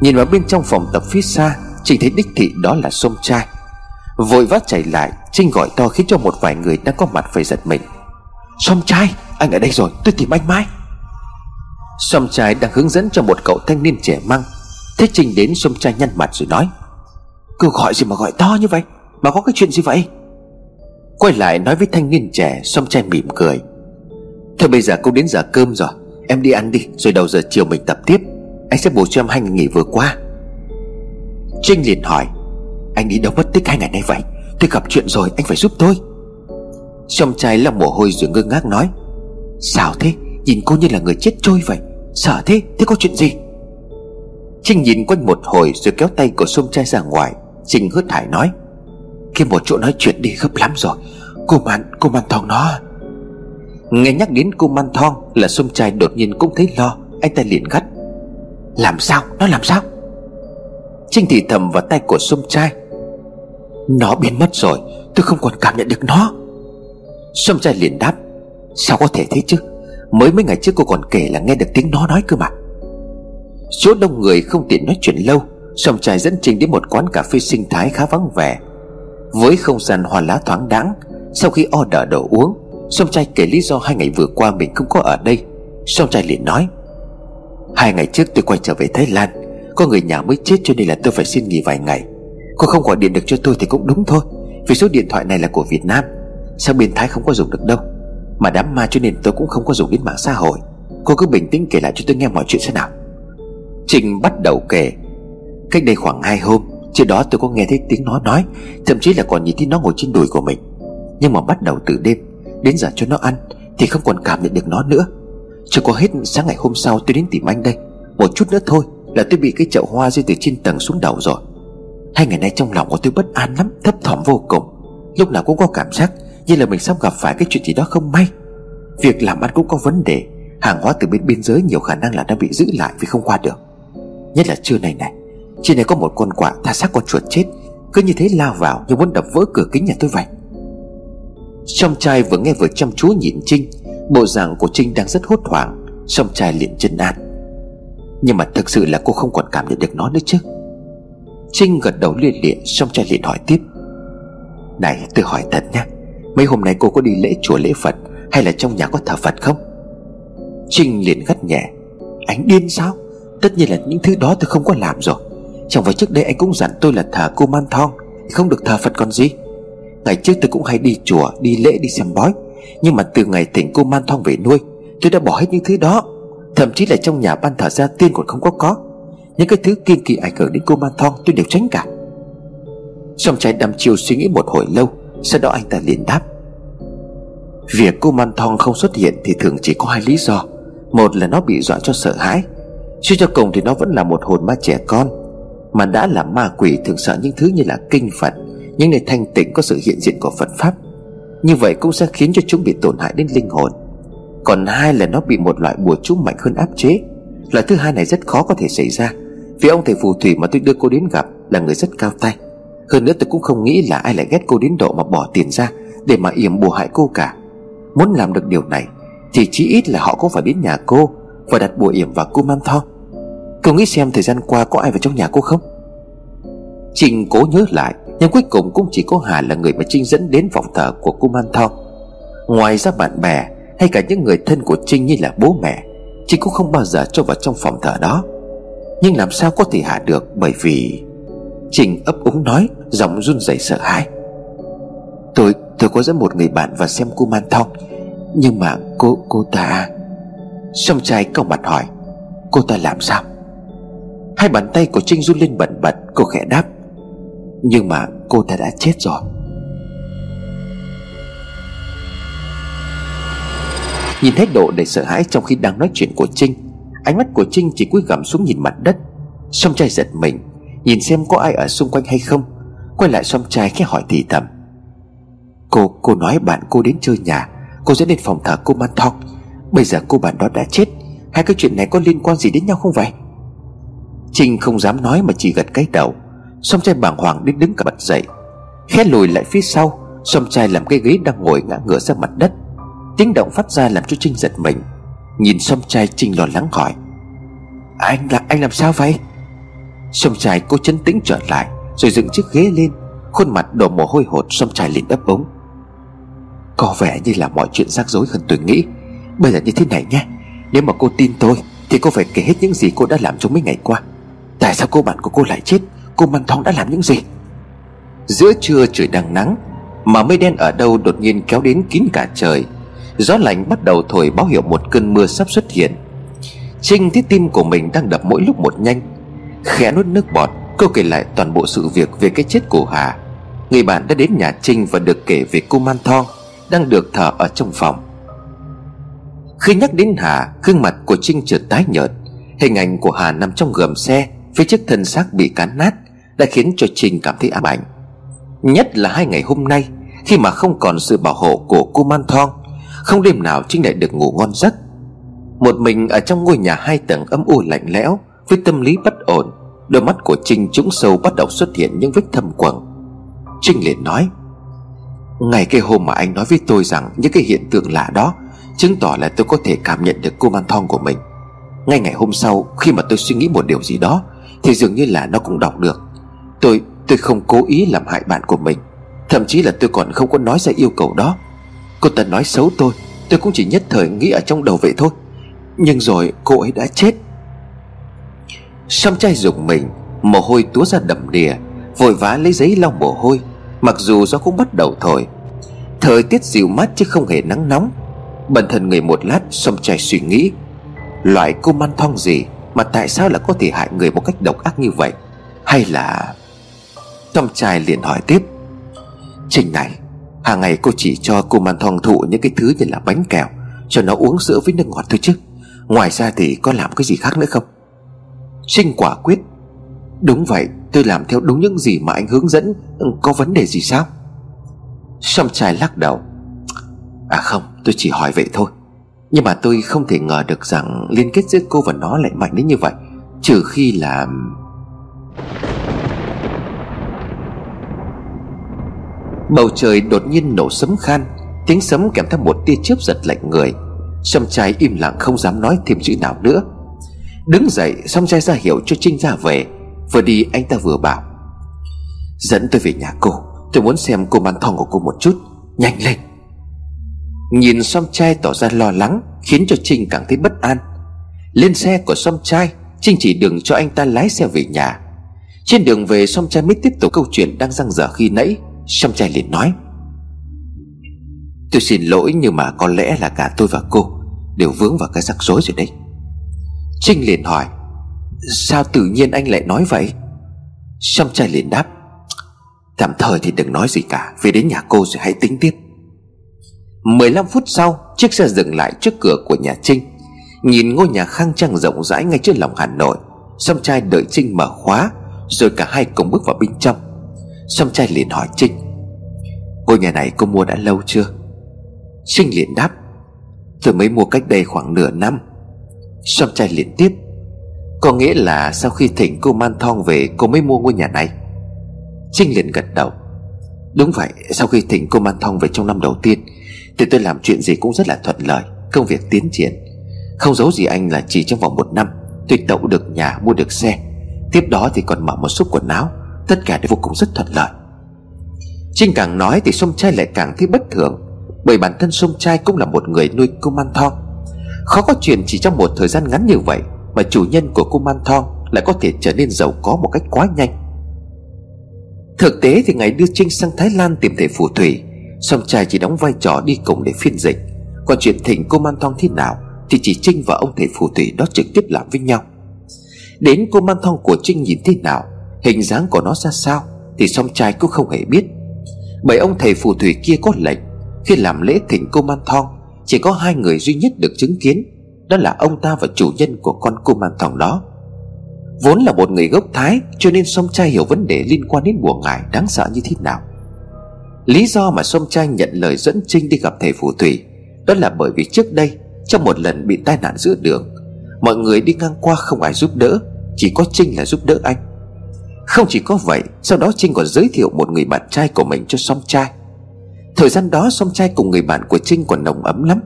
Nhìn vào bên trong phòng tập phía xa Trinh thấy đích thị đó là sông trai. Vội vã chạy lại, Trinh gọi to khiến cho một vài người đang có mặt phải giật mình. Sông trai, Anh ở đây rồi, tôi tìm anh mãi Sông trai đang hướng dẫn cho một cậu thanh niên trẻ măng Thế Trinh đến sông trai nhăn mặt rồi nói, Cứ gọi gì mà gọi to như vậy? Mà có cái chuyện gì vậy? Quay lại nói với thanh niên trẻ Sông trai mỉm cười, Thôi bây giờ cũng đến giờ cơm rồi, Em đi ăn đi, Rồi đầu giờ chiều mình tập tiếp. Anh sẽ bù cho em hai ngày nghỉ vừa qua. Trinh liền hỏi, Anh đi đâu mất tích hai ngày nay vậy? Tôi gặp chuyện rồi, anh phải giúp tôi. Trong trai lòng mồ hôi rồi ngơ ngác nói, Sao thế? Nhìn cô như là người chết trôi vậy. Sợ thế Thế có chuyện gì? Trinh nhìn quanh một hồi rồi kéo tay của sông trai ra ngoài. Trinh hớt hải nói Kia một chỗ nói chuyện đi gấp lắm rồi. Cô man, cô man thong nó. Nghe nhắc đến cô man thong Là sông trai đột nhiên cũng thấy lo. Anh ta liền gắt làm sao? Nó làm sao? Trinh thì thầm vào tay của sông trai Nó biến mất rồi Tôi không còn cảm nhận được nó. Sông trai liền đáp Sao có thể thế chứ? Mới mấy ngày trước cô còn kể là nghe được tiếng nó nói cơ mà. Số đông người không tiện nói chuyện lâu Sông trai dẫn Trinh đến một quán cà phê sinh thái khá vắng vẻ. Với không gian hoa lá thoáng đáng Sau khi order đồ uống Sông trai kể lý do hai ngày vừa qua mình không có ở đây. Sông trai liền nói, Hai ngày trước tôi quay trở về Thái Lan, Có người nhà mới chết cho nên là tôi phải xin nghỉ vài ngày. Cô không gọi điện được cho tôi thì cũng đúng thôi, Vì số điện thoại này là của Việt Nam Sao bên Thái không có dùng được đâu. Mà đám ma cho nên tôi cũng không có dùng đến mạng xã hội. Cô cứ bình tĩnh kể lại cho tôi nghe mọi chuyện thế nào. Trình bắt đầu kể. Cách đây khoảng 2 hôm Trước đó tôi có nghe thấy tiếng nó nói, Thậm chí là còn nhìn thấy nó ngồi trên đùi của mình. Nhưng mà bắt đầu từ đêm, Đến giờ cho nó ăn, Thì không còn cảm nhận được nó nữa. Chưa có hết sáng ngày hôm sau tôi đến tìm anh đây. Một chút nữa thôi là tôi bị cái chậu hoa rơi từ trên tầng xuống đầu rồi. Hai ngày nay trong lòng của tôi bất an lắm, Thấp thỏm vô cùng. Lúc nào cũng có cảm giác như là mình sắp gặp phải cái chuyện gì đó không may. Việc làm ăn cũng có vấn đề. Hàng hóa từ bên biên giới nhiều khả năng là đã bị giữ lại Vì không qua được. Nhất là trưa này này, Trên này có một con quạ tha xác con chuột chết. Cứ như thế lao vào như muốn đập vỡ cửa kính nhà tôi vậy. Trong trai vừa nghe vừa chăm chú nhìn Trinh. Bộ dạng của Trinh đang rất hốt hoảng. Song trai liền chân an. Nhưng mà thực sự là cô không còn cảm nhận được nó nữa chứ. Trinh gật đầu liên lịa, Song trai liền hỏi tiếp. Này, tôi hỏi thật nhá Mấy hôm nay cô có đi lễ chùa lễ Phật Hay là trong nhà có thờ Phật không? Trinh liền gắt nhẹ. Anh điên sao? Tất nhiên là những thứ đó tôi không có làm rồi. Chẳng phải trước đây anh cũng dặn tôi là thờ cô Man Thong, Không được thờ Phật còn gì? Ngày trước tôi cũng hay đi chùa, Đi lễ, đi xem bói. Nhưng mà từ ngày tỉnh cô Man Thong về nuôi, Tôi đã bỏ hết những thứ đó. Thậm chí là trong nhà ban thờ gia tiên còn không có có. Những cái thứ kiên kỳ ảnh hưởng đến cô Man Thong tôi đều tránh cả. Song trai đăm chiều suy nghĩ một hồi lâu sau đó anh ta liền đáp. Việc cô Man Thong không xuất hiện Thì thường chỉ có hai lý do. Một là nó bị dọa cho sợ hãi Chứ cho cùng thì nó vẫn là một hồn ma trẻ con, Mà đã là ma quỷ thường sợ những thứ như là kinh Phật, Những nơi thanh tịnh có sự hiện diện của Phật Pháp. Như vậy cũng sẽ khiến cho chúng bị tổn hại đến linh hồn. Còn hai là nó bị một loại bùa chú mạnh hơn áp chế. Loại thứ hai này rất khó có thể xảy ra, Vì ông thầy phù thủy mà tôi đưa cô đến gặp Là người rất cao tay. Hơn nữa tôi cũng không nghĩ là ai lại ghét cô đến độ mà bỏ tiền ra Để mà yểm bùa hại cô cả. Muốn làm được điều này Thì chí ít là họ cũng phải đến nhà cô Và đặt bùa yểm vào cô man Tho Cô nghĩ xem thời gian qua có ai vào trong nhà cô không? Trinh cố nhớ lại, Nhưng cuối cùng cũng chỉ có Hà là người mà Trinh dẫn đến phòng thờ của cô Man Tho Ngoài ra bạn bè Hay cả những người thân của Trinh như là bố mẹ, Trinh cũng không bao giờ cho vào trong phòng thờ đó. Nhưng làm sao có thể hạ được Bởi vì Trình ấp úng nói, Giọng run rẩy sợ hãi. Tôi tôi có dẫn một người bạn và xem cô Man Thong, Nhưng mà cô cô ta Xong trai cau mặt hỏi, Cô ta làm sao? Hai bàn tay của Trinh run lên bẩn bật, Cô khẽ đáp, Nhưng mà cô ta đã chết rồi. Nhìn thái độ đầy sợ hãi trong khi đang nói chuyện của Trinh, Ánh mắt của Trinh chỉ cúi gằm xuống nhìn mặt đất. Song trai giật mình Nhìn xem có ai ở xung quanh hay không. Quay lại song trai khẽ hỏi thì thầm. Cô, cô nói bạn cô đến chơi nhà. Cô dẫn đến phòng thờ cô Man Bây giờ cô bạn đó đã chết. Hai cái chuyện này có liên quan gì đến nhau không vậy? Trinh không dám nói mà chỉ gật cái đầu. Xong trai bàng hoàng đến đứng cả bật dậy. Khẽ lùi lại phía sau. Xong trai làm cái ghế đang ngồi ngã ngửa ra mặt đất. Tiếng động phát ra làm cho Trinh giật mình. Nhìn xong trai Trinh lo lắng hỏi. Anh là anh làm sao vậy? Sông trai cô chấn tĩnh trở lại, Rồi dựng chiếc ghế lên, Khuôn mặt đổ mồ hôi hột, sông trai liền ấp ống. Có vẻ như là mọi chuyện rắc rối hơn tôi nghĩ. Bây giờ như thế này nhé, Nếu mà cô tin tôi, Thì cô phải kể hết những gì cô đã làm trong mấy ngày qua. Tại sao cô bạn của cô lại chết? Cô Man Thong đã làm những gì? Giữa trưa trời đang nắng, Mà mây đen ở đâu đột nhiên kéo đến kín cả trời. Gió lạnh bắt đầu thổi báo hiệu một cơn mưa sắp xuất hiện. Trinh thấy tim của mình đang đập mỗi lúc một nhanh. Khẽ nuốt nước bọt, Cô kể lại toàn bộ sự việc về cái chết của Hà. Người bạn đã đến nhà Trinh và được kể về cô Man Thong Đang được thở ở trong phòng. Khi nhắc đến Hà, Gương mặt của Trinh chợt tái nhợt. Hình ảnh của Hà nằm trong gầm xe, Phía trước thân xác bị cán nát, Đã khiến cho Trinh cảm thấy ám ảnh. Nhất là hai ngày hôm nay, Khi mà không còn sự bảo hộ của cô Man Thong, Không đêm nào Trinh lại được ngủ ngon giấc. Một mình ở trong ngôi nhà hai tầng âm u lạnh lẽo với tâm lý bất ổn, Đôi mắt của Trinh trũng sâu bắt đầu xuất hiện những vết thâm quầng. Trinh liền nói, Ngày cái hôm mà anh nói với tôi rằng Những cái hiện tượng lạ đó, Chứng tỏ là tôi có thể cảm nhận được cô man thong của mình. Ngay ngày hôm sau, Khi mà tôi suy nghĩ một điều gì đó, thì dường như là nó cũng đọc được. Tôi tôi không cố ý làm hại bạn của mình, Thậm chí là tôi còn không có nói ra yêu cầu đó. Cô ta nói xấu tôi Tôi cũng chỉ nhất thời nghĩ ở trong đầu vậy thôi. Nhưng rồi cô ấy đã chết. Song trai dùng mình, Mồ hôi túa ra đầm đìa, Vội vã lấy giấy lau mồ hôi, Mặc dù gió cũng bắt đầu thổi. Thời tiết dịu mát chứ không hề nắng nóng. Bần thần người một lát, Song trai suy nghĩ Loại cô man thong gì? Mà tại sao lại có thể hại người một cách độc ác như vậy? Hay là Song trai liền hỏi tiếp, Trình này, Hàng ngày cô chỉ cho cô man thong thụ những cái thứ như là bánh kẹo, Cho nó uống sữa với nước ngọt thôi chứ. Ngoài ra thì có làm cái gì khác nữa không? Sinh quả quyết. Đúng vậy, tôi làm theo đúng những gì mà anh hướng dẫn. Ừ, có vấn đề gì sao? Song trai lắc đầu. À không, tôi chỉ hỏi vậy thôi. Nhưng mà tôi không thể ngờ được rằng Liên kết giữa cô và nó lại mạnh đến như vậy, Trừ khi là Bầu trời đột nhiên nổ sấm khan, Tiếng sấm kèm theo một tia chớp giật lạnh người. Sâm trai im lặng không dám nói thêm chữ nào nữa. Đứng dậy Sâm trai ra hiệu cho Trinh ra về. Vừa đi, anh ta vừa bảo, Dẫn tôi về nhà cô. Tôi muốn xem cô man thong của cô một chút. Nhanh lên. Nhìn Sâm trai tỏ ra lo lắng, Khiến cho Trinh càng thấy bất an. Lên xe của Sâm trai, Trinh chỉ đừng cho anh ta lái xe về nhà. Trên đường về Sâm trai mới tiếp tục câu chuyện đang răng dở khi nãy. Sâm trai liền nói, Tôi xin lỗi nhưng mà có lẽ là cả tôi và cô Đều vướng vào cái rắc rối rồi đấy. Trinh liền hỏi, Sao tự nhiên anh lại nói vậy? Song trai liền đáp, Tạm thời thì đừng nói gì cả Về đến nhà cô rồi hãy tính tiếp. 15 phút sau, Chiếc xe dừng lại trước cửa của nhà Trinh. Nhìn ngôi nhà khang trang rộng rãi ngay trên lòng Hà Nội, Song trai đợi Trinh mở khóa, Rồi cả hai cùng bước vào bên trong. Song trai liền hỏi Trinh, Ngôi nhà này cô mua đã lâu chưa? Trinh liền đáp, Tôi mới mua cách đây khoảng nửa năm. Song trai liền tiếp. Có nghĩa là sau khi thỉnh cô Man Thong về, Cô mới mua ngôi nhà này. Trinh liền gật đầu. Đúng vậy, Sau khi thỉnh cô Man Thong về trong năm đầu tiên, Thì tôi làm chuyện gì cũng rất là thuận lợi, Công việc tiến triển. Không giấu gì anh là chỉ trong vòng một năm, Tôi tậu được nhà, mua được xe. Tiếp đó thì còn mở một số quần áo, Tất cả đều vô cùng rất thuận lợi. Trinh càng nói thì sông trai lại càng thấy bất thường, Bởi bản thân sông trai cũng là một người nuôi cô Man Thong. Khó có chuyện chỉ trong một thời gian ngắn như vậy Mà chủ nhân của cô Man Thong Lại có thể trở nên giàu có một cách quá nhanh. Thực tế thì ngày đưa Trinh sang Thái Lan tìm thầy phù thủy, Song trai chỉ đóng vai trò đi cùng để phiên dịch. Còn chuyện thỉnh cô Man Thong thế nào Thì chỉ Trinh và ông thầy phù thủy đó trực tiếp làm với nhau. Đến cô Man Thong của Trinh nhìn thế nào, Hình dáng của nó ra sao Thì song trai cũng không hề biết. Bởi ông thầy phù thủy kia có lệnh Khi làm lễ thỉnh cô Man Thong chỉ có hai người duy nhất được chứng kiến, Đó là ông ta và chủ nhân của con cô mang thòng đó. Vốn là một người gốc Thái, Cho nên song trai hiểu vấn đề liên quan đến bùa ngải đáng sợ như thế nào. Lý do mà song trai nhận lời dẫn Trinh đi gặp thầy phù thủy, Đó là bởi vì trước đây, Trong một lần bị tai nạn giữa đường, Mọi người đi ngang qua không ai giúp đỡ, Chỉ có Trinh là giúp đỡ anh. Không chỉ có vậy, Sau đó Trinh còn giới thiệu một người bạn trai của mình cho song trai. Thời gian đó song trai cùng người bạn của Trinh còn nồng ấm lắm.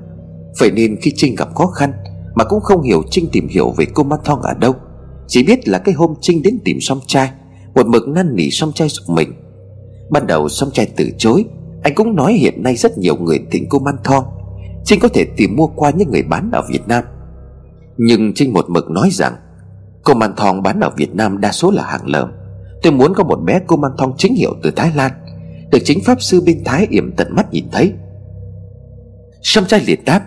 Vậy nên khi Trinh gặp khó khăn Mà cũng không hiểu Trinh tìm hiểu về cô Ma Thong ở đâu, chỉ biết là cái hôm Trinh đến tìm song trai Một mực năn nỉ song trai giúp mình. Ban đầu song trai từ chối, Anh cũng nói hiện nay rất nhiều người thỉnh cô Man Thong, Trinh có thể tìm mua qua những người bán ở Việt Nam. Nhưng Trinh một mực nói rằng, Cô Man Thong bán ở Việt Nam đa số là hàng lợm. Tôi muốn có một bé cô Man Thong chính hiệu từ Thái Lan. Được chính pháp sư bên Thái yểm tận mắt nhìn thấy. Sâm trai liền đáp,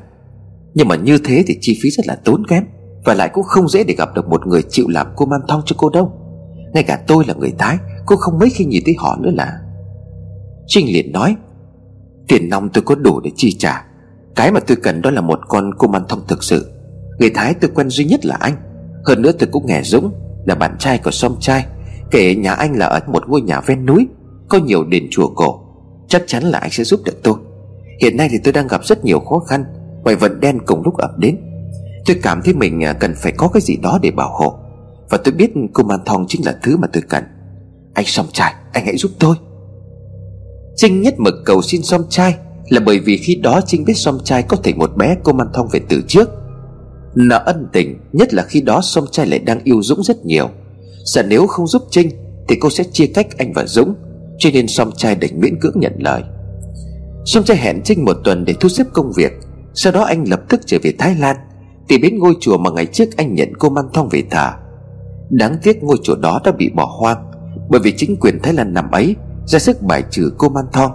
Nhưng mà như thế thì chi phí rất là tốn kém, và lại cũng không dễ để gặp được một người chịu làm cô man thong cho cô đâu. Ngay cả tôi là người Thái, Cô không mấy khi nhìn thấy họ nữa là. Trinh liền nói, Tiền nong tôi có đủ để chi trả. Cái mà tôi cần đó là một con cô man thông thực sự. Người Thái tôi quen duy nhất là anh. Hơn nữa tôi cũng nghe Dũng Là bạn trai của Som trai Kể nhà anh là ở một ngôi nhà ven núi. Có nhiều đền chùa cổ, Chắc chắn là anh sẽ giúp được tôi. Hiện nay thì tôi đang gặp rất nhiều khó khăn Ngoài vận đen cùng lúc ập đến. Tôi cảm thấy mình à, cần phải có cái gì đó để bảo hộ. Và tôi biết cô Man Thong chính là thứ mà tôi cần. Anh Song trai, Anh hãy giúp tôi. Trinh nhất mực cầu xin Song trai Là bởi vì khi đó Trinh biết Song trai có thể một bé cô Man Thong về từ trước. Nợ ân tình, Nhất là khi đó Song trai lại đang yêu Dũng rất nhiều. Sợ nếu không giúp Trinh Thì cô sẽ chia cách anh và Dũng. Cho nên Song trai đành miễn cưỡng nhận lời. Song trai hẹn Trinh một tuần để thu xếp công việc. Sau đó anh lập tức trở về Thái Lan, Tìm đến ngôi chùa mà ngày trước anh nhận cô Man Thong về thả Đáng tiếc ngôi chùa đó đã bị bỏ hoang, Bởi vì chính quyền Thái Lan năm ấy Ra sức bài trừ cô Man Thong,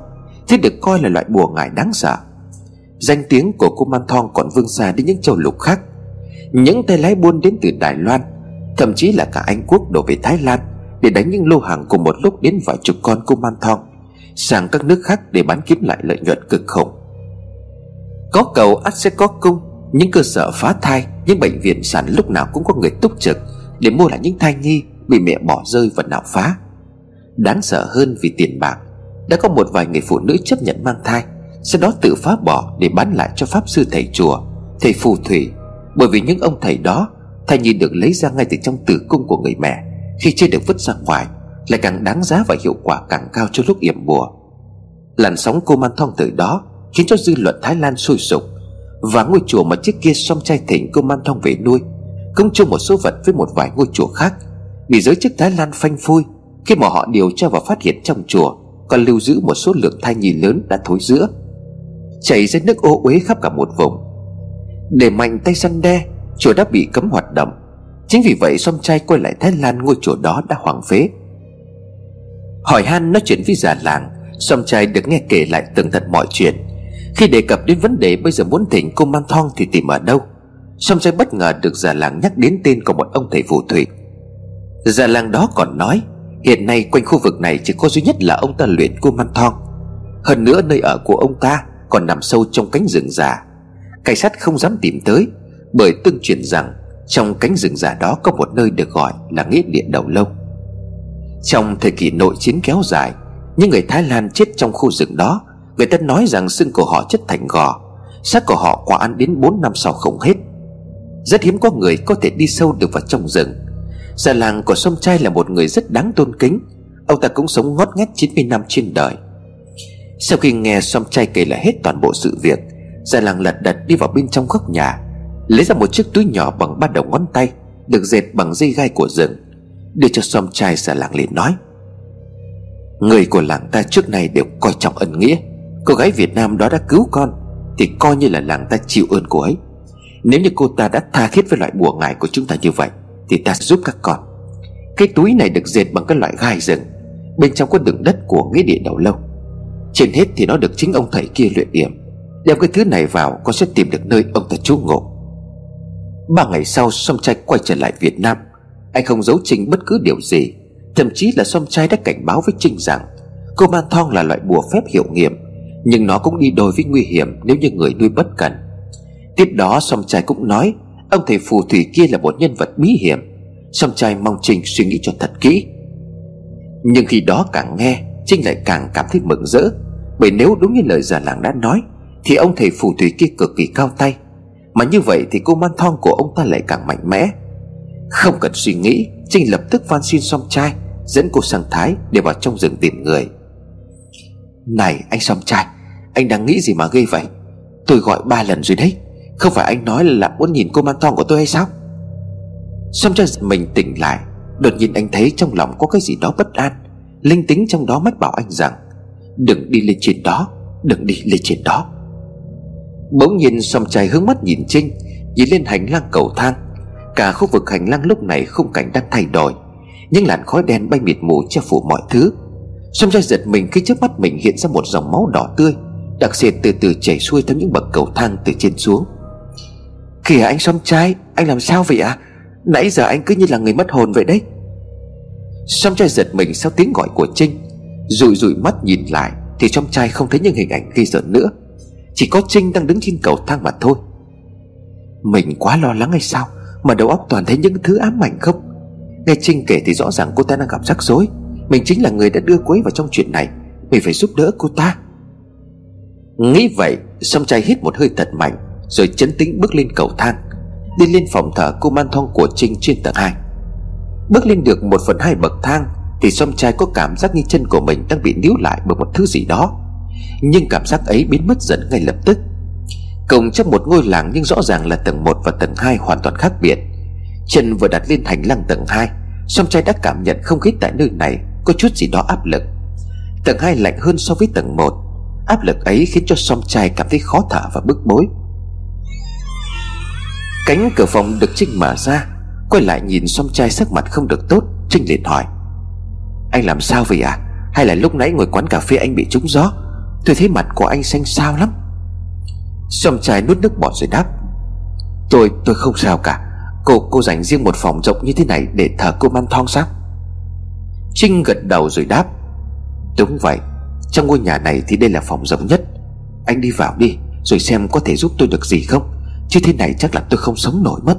Thế được coi là loại bùa ngải đáng sợ. Danh tiếng của cô Man Thong còn vương xa đến những châu lục khác. Những tay lái buôn đến từ Đài Loan, Thậm chí là cả Anh Quốc đổ về Thái Lan. Để đánh những lô hàng cùng một lúc đến vài chục con cô Man Thong, Sang các nước khác để bán kiếm lại lợi nhuận cực khủng. Có cầu ắt sẽ có cung, Những cơ sở phá thai, Những bệnh viện sản lúc nào cũng có người túc trực Để mua lại những thai nhi Bị mẹ bỏ rơi và nạo phá. Đáng sợ hơn vì tiền bạc, Đã có một vài người phụ nữ chấp nhận mang thai, Sau đó tự phá bỏ để bán lại cho pháp sư thầy chùa, Thầy phù thủy, Bởi vì những ông thầy đó, Thai nhi được lấy ra ngay từ trong tử cung của người mẹ. Khi chưa được vứt ra ngoài, Lại càng đáng giá và hiệu quả càng cao cho lúc yểm bùa. Làn sóng cô man thong từ đó Khiến cho dư luận Thái Lan sôi sục, Và ngôi chùa mà trước kia song trai thỉnh cô man thong về nuôi Cũng chung một số vật với một vài ngôi chùa khác, Bị giới chức Thái Lan phanh phui Khi mà họ điều tra và phát hiện trong chùa Còn lưu giữ một số lượng thai nhi lớn đã thối giữa. Chảy ra nước ô uế khắp cả một vùng. Để mạnh tay săn đe, Chùa đã bị cấm hoạt động. Chính vì vậy Som trai quay lại Thái Lan Ngôi chùa đó đã hoang phế. Hỏi han nói chuyện với già làng Som trai được nghe kể lại tường tận mọi chuyện. Khi đề cập đến vấn đề bây giờ muốn thỉnh cô Man Thong thì tìm ở đâu? Som trai bất ngờ được già làng nhắc đến tên của một ông thầy phù thủy. Già làng đó còn nói, Hiện nay quanh khu vực này chỉ có duy nhất là ông ta luyện cô Man Thong. Hơn nữa nơi ở của ông ta còn nằm sâu trong cánh rừng già. Cảnh sát không dám tìm tới, Bởi tương truyền rằng trong cánh rừng già đó có một nơi được gọi là nghĩa địa đầu lâu. Trong thời kỳ nội chiến kéo dài, Những người Thái Lan chết trong khu rừng đó, Người ta nói rằng xương của họ chất thành gò, Xác của họ quả ăn đến 4 năm sau không hết. Rất hiếm có người có thể đi sâu được vào trong rừng. Già làng của sông trai là một người rất đáng tôn kính, Ông ta cũng sống ngót nghét 90 năm trên đời. Sau khi nghe sông trai kể lại hết toàn bộ sự việc, Già làng lật đật đi vào bên trong góc nhà. Lấy ra một chiếc túi nhỏ bằng ba đầu ngón tay, Được dệt bằng dây gai của rừng, Đưa cho xóm trai xà làng liền nói, Người của làng ta trước nay đều coi trọng ân nghĩa. Cô gái Việt Nam đó đã cứu con, Thì coi như là làng ta chịu ơn cô ấy. Nếu như cô ta đã tha thiết với loại bùa ngải của chúng ta như vậy, Thì ta giúp các con. Cái túi này được dệt bằng các loại gai rừng, Bên trong có đựng đất của nghĩa địa đầu lâu. Trên hết thì nó được chính ông thầy kia luyện điểm Đem cái thứ này vào, Con sẽ tìm được nơi ông ta trú ngụ. Ba ngày sau Song trai quay trở lại Việt Nam. Anh không giấu Trinh bất cứ điều gì, Thậm chí là Song trai đã cảnh báo với Trinh rằng Cô Man Thong là loại bùa phép hiệu nghiệm, Nhưng nó cũng đi đôi với nguy hiểm Nếu như người nuôi bất cẩn Tiếp đó Song trai cũng nói, Ông thầy phù thủy kia là một nhân vật bí hiểm. Song trai mong Trinh suy nghĩ cho thật kỹ. Nhưng khi đó càng nghe, Trinh lại càng cảm thấy mừng rỡ, Bởi nếu đúng như lời già làng đã nói, Thì ông thầy phù thủy kia cực kỳ cao tay mà như vậy thì cô man thong của ông ta lại càng mạnh mẽ. Không cần suy nghĩ, Trinh lập tức van xin song trai Dẫn cô sang Thái để vào trong rừng tìm người. Này, anh song trai Anh đang nghĩ gì mà gây vậy? Tôi gọi ba lần rồi đấy, Không phải anh nói là muốn nhìn cô man thong của tôi hay sao? Song trai mình tỉnh lại, Đột nhiên anh thấy trong lòng có cái gì đó bất an. Linh tính trong đó mách bảo anh rằng, Đừng đi lên trên đó, Đừng đi lên trên đó. Bỗng nhiên xong trai hướng mắt nhìn Trinh, Nhìn lên hành lang cầu thang. Cả khu vực hành lang lúc này không cảnh đang thay đổi, Những làn khói đen bay mịt mù che phủ mọi thứ. Song trai giật mình khi trước mắt mình hiện ra một dòng máu đỏ tươi, Đặc sệt từ từ chảy xuôi theo những bậc cầu thang từ trên xuống. Kìa anh song trai, Anh làm sao vậy ạ? À? Nãy giờ anh cứ như là người mất hồn vậy đấy. Song trai giật mình sau tiếng gọi của Trinh, Rụi rụi mắt nhìn lại Thì trong trai không thấy những hình ảnh ghi sợ nữa chỉ có Trinh đang đứng trên cầu thang mà thôi. Mình quá lo lắng hay sao? Mà đầu óc toàn thấy những thứ ám ảnh không? Nghe Trinh kể thì rõ ràng cô ta đang gặp rắc rối. Mình chính là người đã đưa cô ấy vào trong chuyện này. Mình phải giúp đỡ cô ta. Nghĩ vậy Song trai hít một hơi thật mạnh, Rồi chấn tĩnh bước lên cầu thang. Đi lên phòng thờ cô man thong của Trinh trên tầng 2 Bước lên được một phần hai bậc thang, Thì song trai có cảm giác như chân của mình đang bị níu lại bởi một thứ gì đó nhưng cảm giác ấy biến mất dần ngay lập tức. Cổng trong một ngôi làng nhưng rõ ràng là tầng 1 và tầng 2 hoàn toàn khác biệt. Chân vừa đặt lên hành lang tầng 2 Song trai đã cảm nhận không khí tại nơi này Có chút gì đó áp lực. Tầng 2 lạnh hơn so với tầng 1 Áp lực ấy khiến cho song trai cảm thấy khó thở và bức bối. Cánh cửa phòng được Trinh mở ra, Quay lại nhìn song trai sắc mặt không được tốt, Trinh liền hỏi. Anh làm sao vậy à Hay là lúc nãy ngồi quán cà phê anh bị trúng gió? Tôi thấy mặt của anh xanh xao lắm. Sâm trai nuốt nước bọt rồi đáp. Tôi tôi không sao cả. Cô cô dành riêng một phòng rộng như thế này Để thờ cô Man Thong sao? Trinh gật đầu rồi đáp. Đúng vậy. Trong ngôi nhà này thì đây là phòng rộng nhất. Anh đi vào đi, Rồi xem có thể giúp tôi được gì không? Chứ thế này chắc là tôi không sống nổi mất.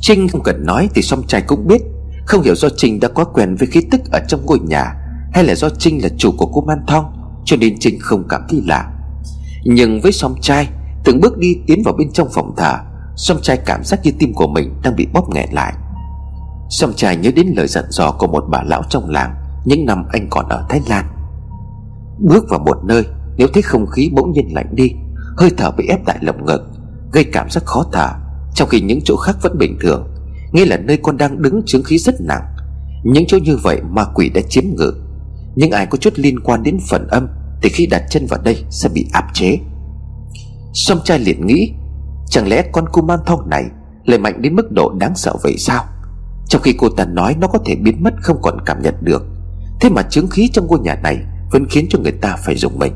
Trinh không cần nói thì song trai cũng biết. Không hiểu do Trinh đã quá quen với khí tức ở trong ngôi nhà, Hay là do Trinh là chủ của cô Man Thong. Cho nên Trinh không cảm thấy lạ. Nhưng với song trai Từng bước đi tiến vào bên trong phòng thờ, Song trai cảm giác như tim của mình đang bị bóp nghẹt lại. Song trai nhớ đến lời dặn dò của một bà lão trong làng Những năm anh còn ở Thái Lan. Bước vào một nơi, Nếu thấy không khí bỗng nhiên lạnh đi, Hơi thở bị ép tại lồng ngực, Gây cảm giác khó thở, Trong khi những chỗ khác vẫn bình thường, Nghĩa là nơi con đang đứng chứng khí rất nặng. Những chỗ như vậy ma quỷ đã chiếm ngự. Những ai có chút liên quan đến phần âm thì khi đặt chân vào đây sẽ bị áp chế. Song trai liền nghĩ, Chẳng lẽ con cô man thong này Lại mạnh đến mức độ đáng sợ vậy sao? Trong khi cô ta nói nó có thể biến mất Không còn cảm nhận được, Thế mà chứng khí trong ngôi nhà này Vẫn khiến cho người ta phải dùng mình.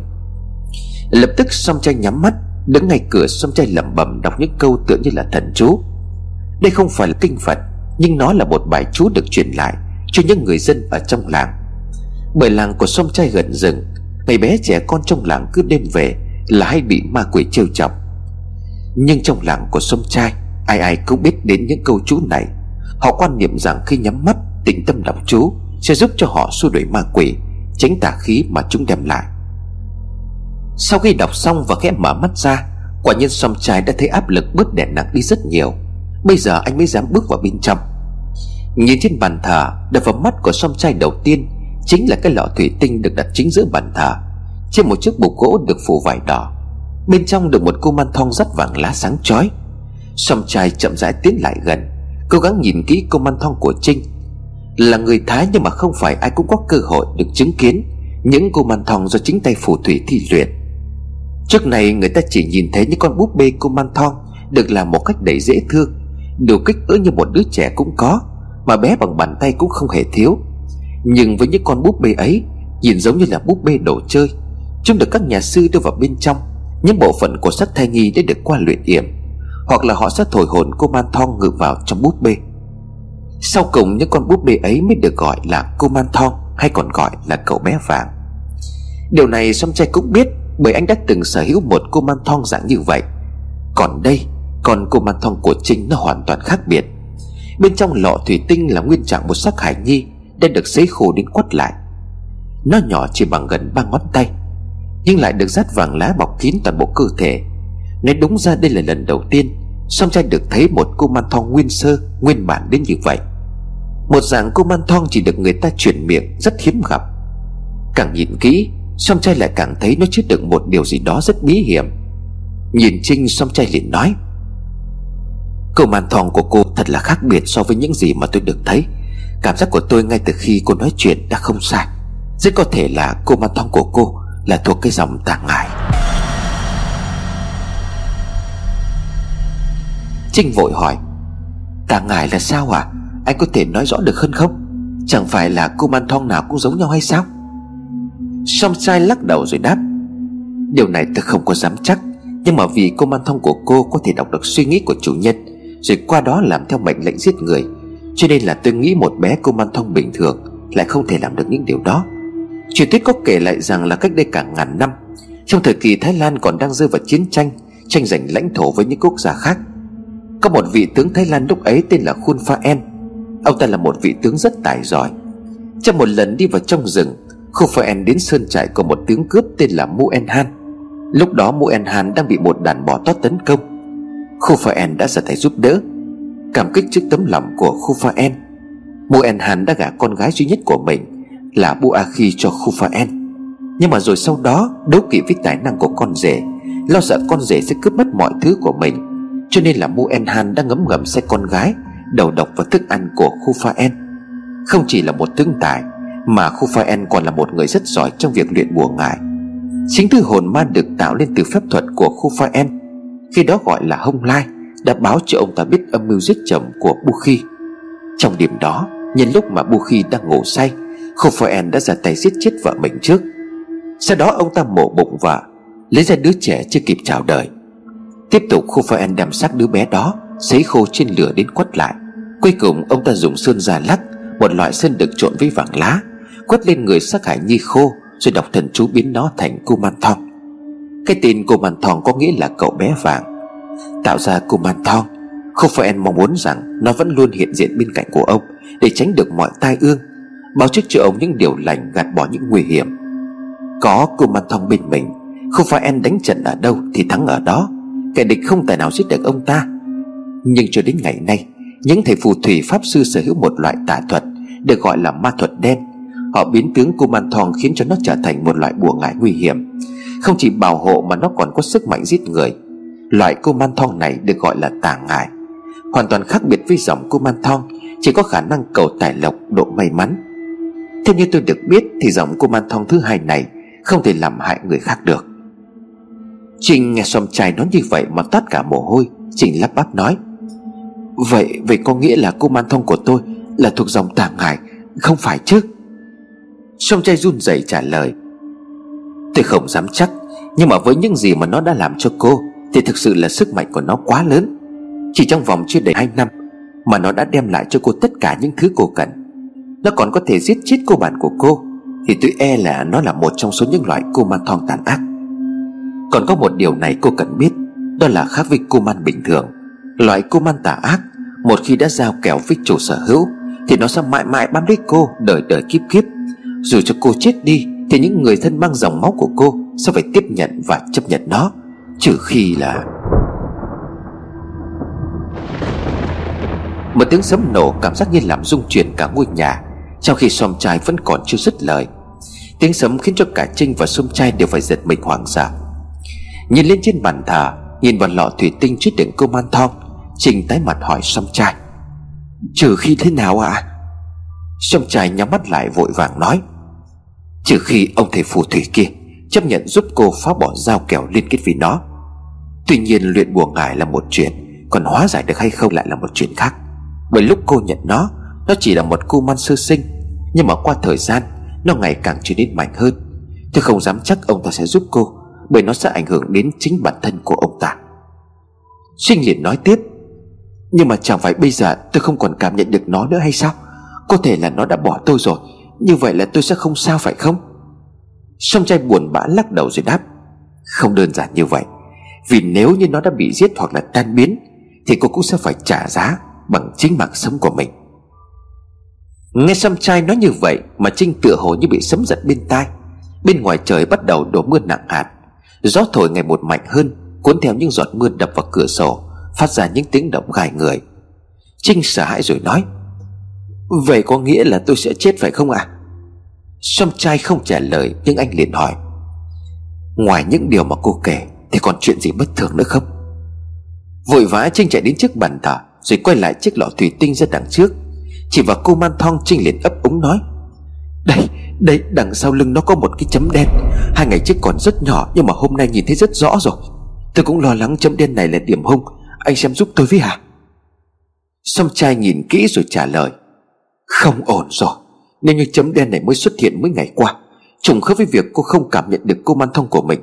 Lập tức song trai nhắm mắt, Đứng ngay cửa song trai lẩm bẩm đọc những câu tựa như là thần chú. Đây không phải là kinh Phật, Nhưng nó là một bài chú được truyền lại Cho những người dân ở trong làng. Bởi làng của sông trai gần rừng Ngày bé trẻ con trong làng cứ đêm về, Là hay bị ma quỷ trêu chọc. Nhưng trong làng của sông trai Ai ai cũng biết đến những câu chú này. Họ quan niệm rằng khi nhắm mắt Tĩnh tâm đọc chú Sẽ giúp cho họ xua đuổi ma quỷ, Tránh tà khí mà chúng đem lại. Sau khi đọc xong và khẽ mở mắt ra, Quả nhiên sông trai đã thấy áp lực bớt đè nặng đi rất nhiều. Bây giờ anh mới dám bước vào bên trong. Nhìn trên bàn thờ, Đập vào mắt của song trai đầu tiên Chính là cái lọ thủy tinh được đặt chính giữa bàn thờ. Trên một chiếc bục gỗ được phủ vải đỏ, Bên trong được một cô man thong rất vàng lá sáng chói. Song trai chậm rãi tiến lại gần, Cố gắng nhìn kỹ cô man thong của Trinh. Là người Thái nhưng mà không phải ai cũng có cơ hội được chứng kiến Những cô man thong do chính tay phù thủy thi luyện. Trước này người ta chỉ nhìn thấy những con búp bê cô man thong Được làm một cách đầy dễ thương Điều kích cỡ như một đứa trẻ cũng có, Mà bé bằng bàn tay cũng không hề thiếu. Nhưng với những con búp bê ấy, Nhìn giống như là búp bê đồ chơi. Chúng được các nhà sư đưa vào bên trong. Những bộ phận của sắc thai nhi đã được qua luyện yểm. Hoặc là họ sẽ thổi hồn cô man thong ngự vào trong búp bê. Sau cùng, những con búp bê ấy mới được gọi là cô man thong, Hay còn gọi là cậu bé vàng. Điều này song trai cũng biết, bởi anh đã từng sở hữu một cô man thong dạng như vậy. Còn đây Còn cô man thong của Trinh nó hoàn toàn khác biệt. Bên trong lọ thủy tinh là nguyên trạng một sắc hải nhi đã được sấy khô đến quất lại. Nó nhỏ chỉ bằng gần ba ngón tay, Nhưng lại được dát vàng lá bọc kín toàn bộ cơ thể. Nói đúng ra đây là lần đầu tiên, Song trai được thấy một cô man thong nguyên sơ, Nguyên bản đến như vậy. Một dạng cô man thong chỉ được người ta chuyển miệng, Rất hiếm gặp. Càng nhìn kỹ, Song trai lại càng thấy nó chứa đựng một điều gì đó rất bí hiểm. Nhìn Trinh, song trai liền nói, cô man thong của cô thật là khác biệt so với những gì mà tôi được thấy. Cảm giác của tôi ngay từ khi cô nói chuyện đã không sai. Rất có thể là cô ma thong của cô là thuộc cái dòng tà ngải Trinh vội hỏi, Tà ngải là sao à Anh có thể nói rõ được hơn không? Chẳng phải là cô man thong nào cũng giống nhau hay sao? Song trai lắc đầu rồi đáp, Điều này tôi không có dám chắc, Nhưng mà vì cô man thong của cô có thể đọc được suy nghĩ của chủ nhân, Rồi qua đó làm theo mệnh lệnh giết người cho nên là tôi nghĩ một bé cô man thông bình thường Lại không thể làm được những điều đó. Truyền thuyết có kể lại rằng là cách đây cả ngàn năm, Trong thời kỳ Thái Lan còn đang rơi vào chiến tranh Tranh giành lãnh thổ với những quốc gia khác. Có một vị tướng Thái Lan lúc ấy tên là Khun Pha En. Ông ta là một vị tướng rất tài giỏi. Trong một lần đi vào trong rừng Khu Phaen đến sơn trại của một tướng cướp tên là Mu En Han. Lúc đó Mu En Han đang bị một đàn bò tót tấn công. Khu Phaen đã ra tay giúp đỡ. Cảm kích trước tấm lòng của Khu Phaen Mu En Han đã gả con gái duy nhất của mình Là Bu A Khi cho Khu Nhưng mà rồi sau đó, Đấu kỵ với tài năng của con rể, Lo sợ con rể sẽ cướp mất mọi thứ của mình. Cho nên là Mu En Han đã ngấm ngầm xe con gái, Đầu độc vào thức ăn của Khu Không chỉ là một tướng tài, mà khu còn là một người rất giỏi trong việc luyện bùa ngải. Chính thứ hồn ma được tạo lên từ phép thuật của khu Khi đó gọi là Hông Lai. Đã báo cho ông ta biết âm mưu giết chồng của Bu Khi Trong đêm đó, Nhân lúc mà Bu Khi đang ngủ say Khufraen đã ra tay giết chết vợ mình trước. Sau đó ông ta mổ bụng vợ Lấy ra đứa trẻ chưa kịp chào đời. Tiếp tục Khufraen đem xác đứa bé đó Sấy khô trên lửa đến quất lại. Cuối cùng, ông ta dùng sơn già lắc, Một loại sơn được trộn với vàng lá, Quất lên người sát hải nhi khô, Rồi đọc thần chú biến nó thành Kuman Thong Cái tên Kuman Thong có nghĩa là cậu bé vàng. Tạo ra Kuman Thong Không phải em mong muốn rằng Nó vẫn luôn hiện diện bên cạnh của ông Để tránh được mọi tai ương Báo trước cho ông những điều lành gạt bỏ những nguy hiểm. Có Kuman Thong bên mình, Không phải em đánh trận ở đâu Thì thắng ở đó. Kẻ địch không tài nào giết được ông ta. Nhưng cho đến ngày nay, Những thầy phù thủy pháp sư sở hữu một loại tà thuật Được gọi là ma thuật đen. Họ biến tướng Kuman Thong khiến cho nó trở thành một loại bùa ngải nguy hiểm. Không chỉ bảo hộ mà nó còn có sức mạnh giết người. Loại Kuman Thong này được gọi là tà ngải. Hoàn toàn khác biệt với dòng Kuman Thong, Chỉ có khả năng cầu tài lộc, độ may mắn. Theo như tôi được biết Thì dòng Kuman Thong thứ hai này Không thể làm hại người khác được. Trinh nghe xong trai nói như vậy mà toát cả mồ hôi, Trinh lắp bắp nói, Vậy vậy có nghĩa là cô man thông của tôi Là thuộc dòng tà ngải, Không phải chứ? Xong trai run rẩy trả lời, Tôi không dám chắc, Nhưng mà với những gì mà nó đã làm cho cô thì thực sự là sức mạnh của nó quá lớn. Chỉ trong vòng chưa đầy 2 năm Mà nó đã đem lại cho cô tất cả những thứ cô cần. Nó còn có thể giết chết cô bạn của cô. Thì tôi e là nó là một trong số những loại cô thong tàn ác. Còn có một điều này cô cần biết, Đó là khác với kuman bình thường. Loại kuman tà ác, Một khi đã giao kèo với chủ sở hữu, Thì nó sẽ mãi mãi bám lấy cô, Đời đời kiếp kiếp. Dù cho cô chết đi, Thì những người thân mang dòng máu của cô Sẽ phải tiếp nhận và chấp nhận nó. Trừ khi là Một tiếng sấm nổ cảm giác như làm rung chuyển cả ngôi nhà, Trong khi xóm trai vẫn còn chưa dứt lời. Tiếng sấm khiến cho cả Trinh và xóm trai đều phải giật mình hoảng sợ Nhìn lên trên bàn thờ, Nhìn vào lọ thủy tinh chứa đựng cô man thong Trình tái mặt hỏi xóm trai. Trừ khi thế nào ạ? À? Xóm trai nhắm mắt lại vội vàng nói. Trừ khi ông thầy phù thủy kia Chấp nhận giúp cô phá bỏ dao kèo liên kết vì nó Tuy nhiên luyện bùa ngải là một chuyện, Còn hóa giải được hay không lại là một chuyện khác. Bởi lúc cô nhận nó Nó chỉ là một cu man sơ sinh, Nhưng mà qua thời gian, Nó ngày càng trở nên mạnh hơn. Tôi không dám chắc ông ta sẽ giúp cô, bởi nó sẽ ảnh hưởng đến chính bản thân của ông ta. Sinh liền nói tiếp, Nhưng mà chẳng phải bây giờ tôi không còn cảm nhận được nó nữa hay sao? Có thể là nó đã bỏ tôi rồi, Như vậy là tôi sẽ không sao phải không? Song trai buồn bã lắc đầu rồi đáp, Không đơn giản như vậy. Vì nếu như nó đã bị giết hoặc là tan biến, Thì cô cũng sẽ phải trả giá Bằng chính mạng sống của mình. Nghe song trai nói như vậy Mà Trinh tựa hồ như bị sấm giật bên tai. Bên ngoài trời bắt đầu đổ mưa nặng hạt. Gió thổi ngày một mạnh hơn, Cuốn theo những giọt mưa đập vào cửa sổ, Phát ra những tiếng động gai người. Trinh sợ hãi rồi nói, Vậy có nghĩa là tôi sẽ chết phải không ạ? À? sâm trai không trả lời, Nhưng anh liền hỏi, Ngoài những điều mà cô kể thì còn chuyện gì bất thường nữa không? Vội vã Trinh chạy đến trước bàn thờ, Rồi quay lại chiếc lọ thủy tinh ra đằng trước. Chỉ vào cô man thong, Trinh liền ấp úng nói, Đây đây, đằng sau lưng nó có một cái chấm đen. Hai ngày trước còn rất nhỏ, Nhưng mà hôm nay nhìn thấy rất rõ rồi. Tôi cũng lo lắng chấm đen này là điểm hung. Anh xem giúp tôi với hả? Song trai nhìn kỹ rồi trả lời, Không ổn rồi. Nếu như chấm đen này mới xuất hiện mấy ngày qua, Trùng khớp với việc cô không cảm nhận được cô man thông của mình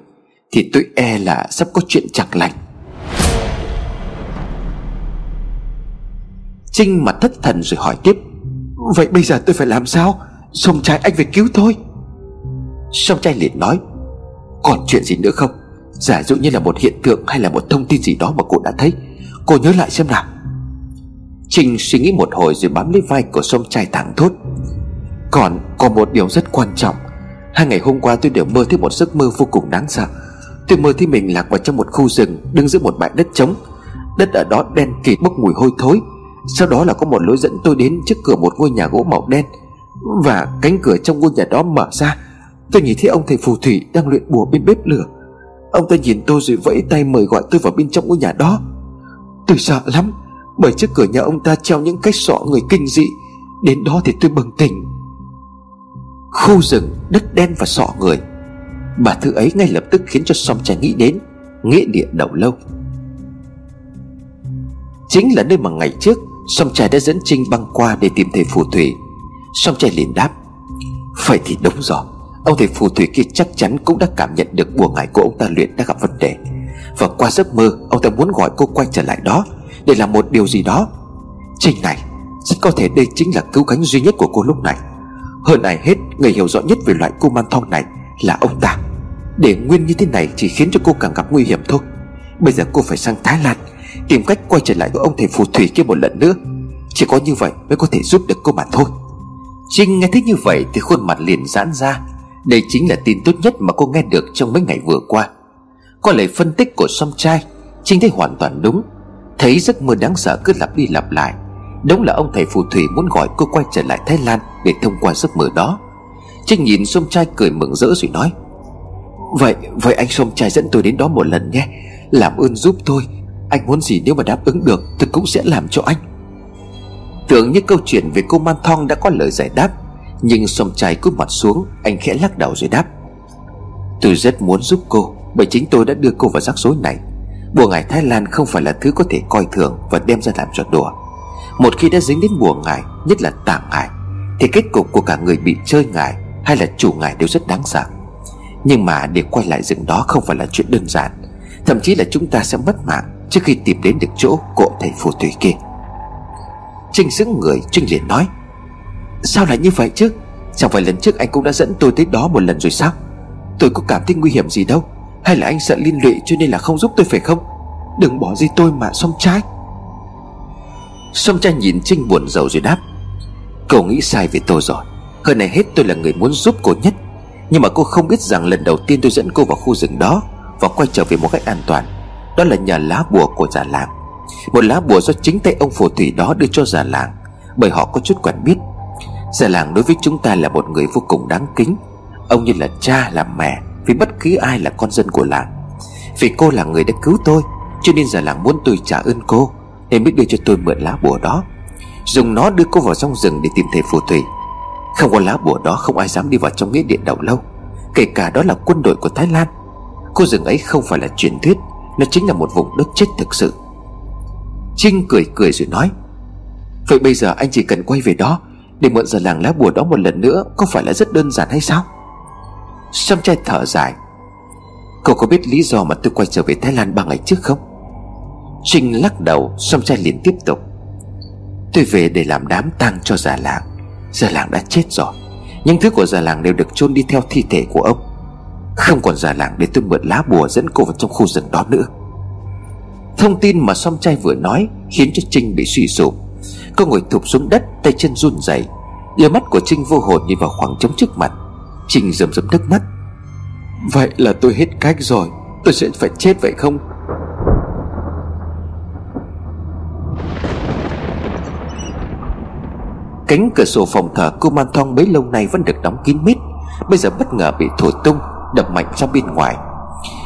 thì tôi e là sắp có chuyện chẳng lành. Trinh mặt thất thần rồi hỏi tiếp, Vậy bây giờ tôi phải làm sao? Sông trai anh phải cứu tôi. Sông trai liền nói, Còn chuyện gì nữa không? Giả dụ như là một hiện tượng hay là một thông tin gì đó mà cô đã thấy, Cô nhớ lại xem nào. Trinh suy nghĩ một hồi rồi bám lấy vai của sông trai thẳng thốt, Còn còn một điều rất quan trọng. Hai ngày hôm qua tôi đều mơ thấy một giấc mơ vô cùng đáng sợ. Tôi mơ thấy mình lạc vào trong một khu rừng Đứng giữa một bãi đất trống. Đất ở đó đen kịt bốc mùi hôi thối. Sau đó là có một lối dẫn tôi đến trước cửa một ngôi nhà gỗ màu đen. Và cánh cửa trong ngôi nhà đó mở ra. Tôi nhìn thấy ông thầy phù thủy đang luyện bùa bên bếp lửa. Ông ta nhìn tôi rồi vẫy tay mời gọi tôi vào bên trong ngôi nhà đó. Tôi sợ lắm Bởi trước cửa nhà ông ta treo những cái sọ người kinh dị. Đến đó thì tôi bừng tỉnh. Khu rừng, đất đen và sọ người. Bà thư ấy ngay lập tức khiến cho song chai nghĩ đến Nghĩa địa đầu lâu. Chính là nơi mà ngày trước, Song chai đã dẫn Trinh băng qua để tìm thầy phù thủy. Song chai liền đáp Vậy thì đúng rồi, Ông thầy phù thủy kia chắc chắn cũng đã cảm nhận được bùa ngải của ông ta luyện đã gặp vấn đề. Và qua giấc mơ, Ông ta muốn gọi cô quay trở lại đó Để làm một điều gì đó. Trinh này, Rất có thể đây chính là cứu cánh duy nhất của cô lúc này. Hơn ai hết, Người hiểu rõ nhất về loại cô man thong này Là ông ta. Để nguyên như thế này chỉ khiến cho cô càng gặp nguy hiểm thôi. Bây giờ cô phải sang Thái Lan, Tìm cách quay trở lại với ông thầy phù thủy kia một lần nữa. Chỉ có như vậy mới có thể giúp được cô mà thôi. Trinh nghe thấy như vậy thì khuôn mặt liền giãn ra. Đây chính là tin tốt nhất mà cô nghe được trong mấy ngày vừa qua. Có lời phân tích của song trai Trinh thấy hoàn toàn đúng. Thấy giấc mơ đáng sợ cứ lặp đi lặp lại. Đúng là ông thầy phù thủy muốn gọi cô quay trở lại Thái Lan Để thông qua giấc mơ đó. Trinh nhìn Song trai cười mừng rỡ rồi nói Vậy, vậy anh sông trai dẫn tôi đến đó một lần nhé. Làm ơn giúp tôi. Anh muốn gì nếu mà đáp ứng được Tôi cũng sẽ làm cho anh. Tưởng như câu chuyện về cô Man Thong đã có lời giải đáp Nhưng sông trai cúi mặt xuống Anh khẽ lắc đầu rồi đáp. Tôi rất muốn giúp cô Bởi chính tôi đã đưa cô vào rắc rối này. Bùa ngải Thái Lan không phải là thứ có thể coi thường Và đem ra làm trò đùa. Một khi đã dính đến bùa ngải Nhất là tạm ngải Thì kết cục của cả người bị chơi ngải Hay là chủ ngải đều rất đáng sợ. Nhưng mà để quay lại rừng đó không phải là chuyện đơn giản. Thậm chí là chúng ta sẽ mất mạng Trước khi tìm đến được chỗ của thầy phù thủy kia. Trinh sững người, Trinh liền nói, Sao lại như vậy chứ? Chẳng phải lần trước anh cũng đã dẫn tôi tới đó một lần rồi sao? Tôi có cảm thấy nguy hiểm gì đâu. Hay là anh sợ liên lụy cho nên là không giúp tôi phải không? Đừng bỏ rơi tôi mà xong trai. Xong trai nhìn Trinh buồn rầu rồi đáp, Cậu nghĩ sai về tôi rồi. Hơn này hết tôi là người muốn giúp cô nhất. Nhưng mà cô không biết rằng lần đầu tiên tôi dẫn cô vào khu rừng đó Và quay trở về một cách an toàn, Đó là nhờ lá bùa của già làng. Một lá bùa do chính tay ông phù thủy đó đưa cho già làng, Bởi họ có chút quản biết. Già làng đối với chúng ta là một người vô cùng đáng kính. Ông như là cha, là mẹ, Vì bất cứ ai là con dân của làng. Vì cô là người đã cứu tôi, Cho nên già làng muốn tôi trả ơn cô, Nên mới đưa cho tôi mượn lá bùa đó. Dùng nó đưa cô vào trong rừng để tìm thầy phù thủy. Không có lá bùa đó không ai dám đi vào trong nghĩa điện đầu lâu. Kể cả đó là quân đội của Thái Lan. Cô rừng ấy không phải là truyền thuyết, Nó chính là một vùng đất chết thực sự. Trinh cười cười rồi nói, Vậy bây giờ anh chỉ cần quay về đó, Để mượn giờ làng lá bùa đó một lần nữa Có phải là rất đơn giản hay sao? Sam trai thở dài, Cậu có biết lý do mà tôi quay trở về Thái Lan ba ngày trước không? Trinh lắc đầu Sam trai liền tiếp tục, Tôi về để làm đám tang cho già làng. Già làng đã chết rồi. Những thứ của già làng đều được chôn đi theo thi thể của ông. Không còn già làng để tôi mượn lá bùa dẫn cô vào trong khu rừng đó nữa. Thông tin mà song trai vừa nói Khiến cho Trinh bị suy sụp. Cô ngồi thụp xuống đất, tay chân run rẩy. Đôi mắt của Trinh vô hồn nhìn vào khoảng trống trước mặt. Trinh rầm rầm nước mắt. Vậy là tôi hết cách rồi. Tôi sẽ phải chết vậy không? Cánh cửa sổ phòng thờ cô Man Thong bấy lâu nay vẫn được đóng kín mít. Bây giờ bất ngờ bị thổi tung, Đập mạnh ra bên ngoài.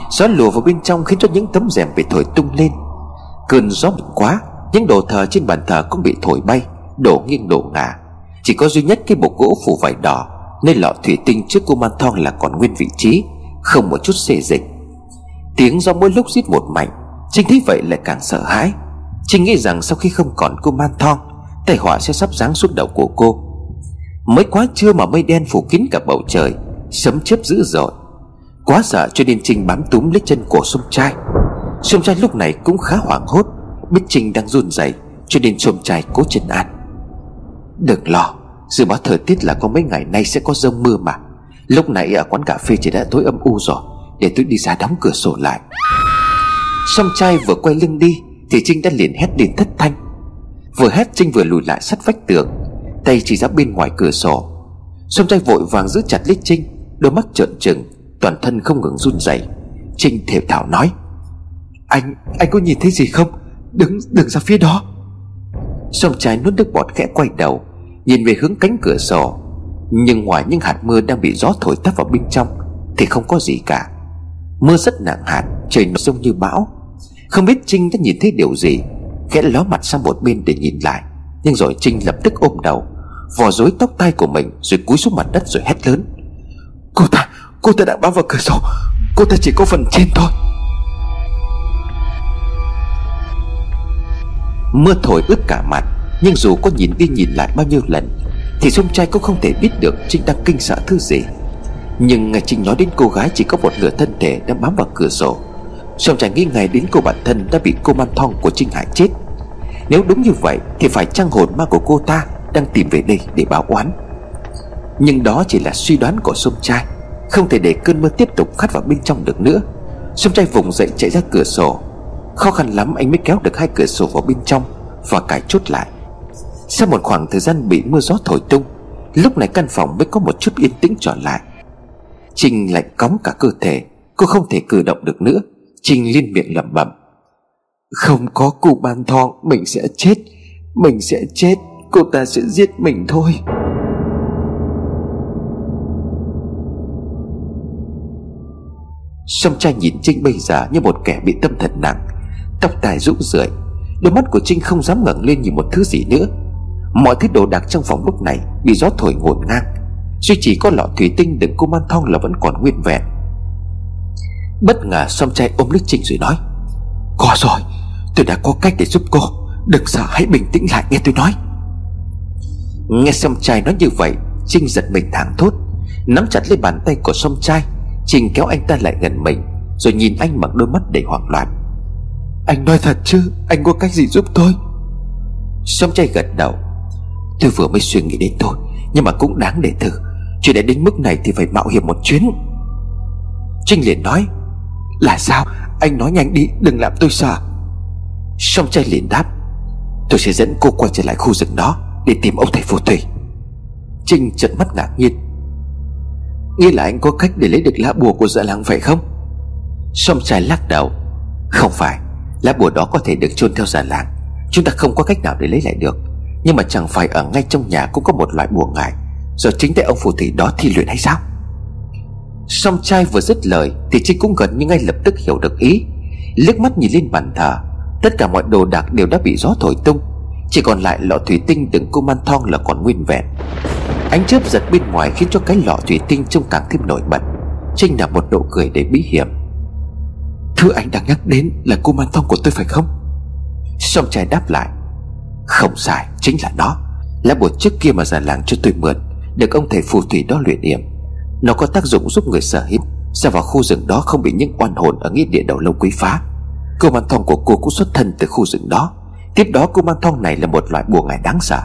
Gió lùa vào bên trong khiến cho những tấm rèm bị thổi tung lên. Cơn gió mạnh quá, Những đồ thờ trên bàn thờ cũng bị thổi bay, Đổ nghiêng đổ ngả. Chỉ có duy nhất cái bộ gỗ phủ vải đỏ Nên lọ thủy tinh trước cô man thong là còn nguyên vị trí, Không một chút xê dịch. Tiếng gió mỗi lúc rít một mạnh Trinh thấy vậy lại càng sợ hãi. Trinh nghĩ rằng sau khi không còn cô man thong Tai họa sẽ sắp giáng xuống đầu của cô. Mới quá trưa mà mây đen phủ kín cả bầu trời, Sấm chớp dữ dội. Quá sợ cho nên Trinh bám túm lấy chân của sông trai. Sông trai lúc này cũng khá hoảng hốt, Biết Trinh đang run rẩy, Cho nên sông trai cố chân an. Đừng lo, Dự báo thời tiết là có mấy ngày nay sẽ có rông mưa mà. Lúc nãy ở quán cà phê chỉ đã tối âm u rồi, Để tôi đi ra đóng cửa sổ lại. Song trai vừa quay lưng đi, Thì Trinh đã liền hét lên thất thanh. Vừa hét Trinh vừa lùi lại sát vách tường. Tay chỉ ra bên ngoài cửa sổ. Song trai vội vàng giữ chặt lấy Trinh. Đôi mắt trợn trừng Toàn thân không ngừng run rẩy. Trinh thều thảo nói Anh, anh có nhìn thấy gì không? Đứng, đừng ra phía đó. Song trai nuốt nước bọt khẽ quay đầu Nhìn về hướng cánh cửa sổ. Nhưng ngoài những hạt mưa đang bị gió thổi tắt vào bên trong Thì không có gì cả. Mưa rất nặng hạt Trời nó rông như bão. Không biết Trinh đã nhìn thấy điều gì. Khẽ ló mặt sang một bên để nhìn lại, Nhưng rồi Trinh lập tức ôm đầu, Vò rối tóc tai của mình Rồi cúi xuống mặt đất rồi hét lớn. Cô ta Cô ta đã bám vào cửa sổ, Cô ta chỉ có phần trên thôi. Mưa thổi ướt cả mặt, Nhưng dù có nhìn đi nhìn lại bao nhiêu lần, Thì sông trai cũng không thể biết được Trinh đang kinh sợ thứ gì. Nhưng ngày Trinh nói đến cô gái chỉ có một nửa thân thể đang bám vào cửa sổ Sông trai nghĩ ngay đến cô bản thân đã bị cô man thong của Trinh hại chết. Nếu đúng như vậy Thì phải chăng hồn ma của cô ta Đang tìm về đây để báo oán? Nhưng đó chỉ là suy đoán của sông trai Không thể để cơn mưa tiếp tục khát vào bên trong được nữa. Sông trai vùng dậy chạy ra cửa sổ. Khó khăn lắm anh mới kéo được hai cửa sổ vào bên trong Và cài chốt lại. Sau một khoảng thời gian bị mưa gió thổi tung, Lúc này căn phòng mới có một chút yên tĩnh trở lại. Trinh lạnh cóng cả cơ thể, Cô không thể cử động được nữa. Trinh liên miệng lẩm bẩm. Không có cụ bàn thong Mình sẽ chết. Mình sẽ chết, Cô ta sẽ giết mình thôi. Song trai nhìn Trinh bây giờ như một kẻ bị tâm thần nặng. Tóc tai rũ rượi, Đôi mắt của Trinh không dám ngẩng lên nhìn một thứ gì nữa. Mọi thứ đồ đạc trong phòng lúc này Bị gió thổi ngổn ngang. Duy chỉ có lọ thủy tinh đựng cô man thong là vẫn còn nguyên vẹn. Bất ngờ Song trai ôm lấy Trinh rồi nói, Có rồi Tôi đã có cách để giúp cô. Đừng sợ hãy bình tĩnh lại nghe tôi nói. Nghe Song trai nói như vậy Trinh giật mình thẳng thốt. Nắm chặt lấy bàn tay của Song trai Trinh kéo anh ta lại gần mình Rồi nhìn anh bằng đôi mắt đầy hoảng loạn. Anh nói thật chứ? Anh có cách gì giúp tôi? Song trai gật đầu. Tôi vừa mới suy nghĩ đến tôi, Nhưng mà cũng đáng để thử. Chuyện đã đến mức này thì phải mạo hiểm một chuyến. Trinh liền nói Là sao? Anh nói nhanh đi Đừng làm tôi sợ. Song trai liền đáp, Tôi sẽ dẫn cô quay trở lại khu rừng đó Để tìm ông thầy phù thủy. Trinh trợn mắt ngạc nhiên. Nghĩa là anh có cách để lấy được lá bùa của dạ làng phải không? Song trai lắc đầu. Không phải, Lá bùa đó có thể được chôn theo dạ làng. Chúng ta không có cách nào để lấy lại được. Nhưng mà chẳng phải ở ngay trong nhà cũng có một loại bùa ngải. Do chính tay ông phù thủy đó thi luyện hay sao? Song trai vừa dứt lời Thì Trinh cũng gần như ngay lập tức hiểu được ý. Liếc mắt nhìn lên bàn thờ Tất cả mọi đồ đạc đều đã bị gió thổi tung. Chỉ còn lại lọ thủy tinh đựng cô man thong là còn nguyên vẹn. Ánh chớp giật bên ngoài khiến cho cái lọ thủy tinh trông càng thêm nổi bật. Trinh là một nụ cười để bí hiểm. Thứ anh đang nhắc đến là cô man thong của tôi phải không? Song trai đáp lại. Không sai, chính là nó. Là bùa trước kia mà già làng cho tôi mượn, Được ông thầy phù thủy đó luyện yểm Nó có tác dụng giúp người sở hữu. Ra vào khu rừng đó không bị những oan hồn Ở nghĩa địa đầu lâu quý phá. Cô mang thong của cô cũng xuất thân từ khu rừng đó. Tiếp đó cô mang thong này là một loại bùa ngải đáng sợ.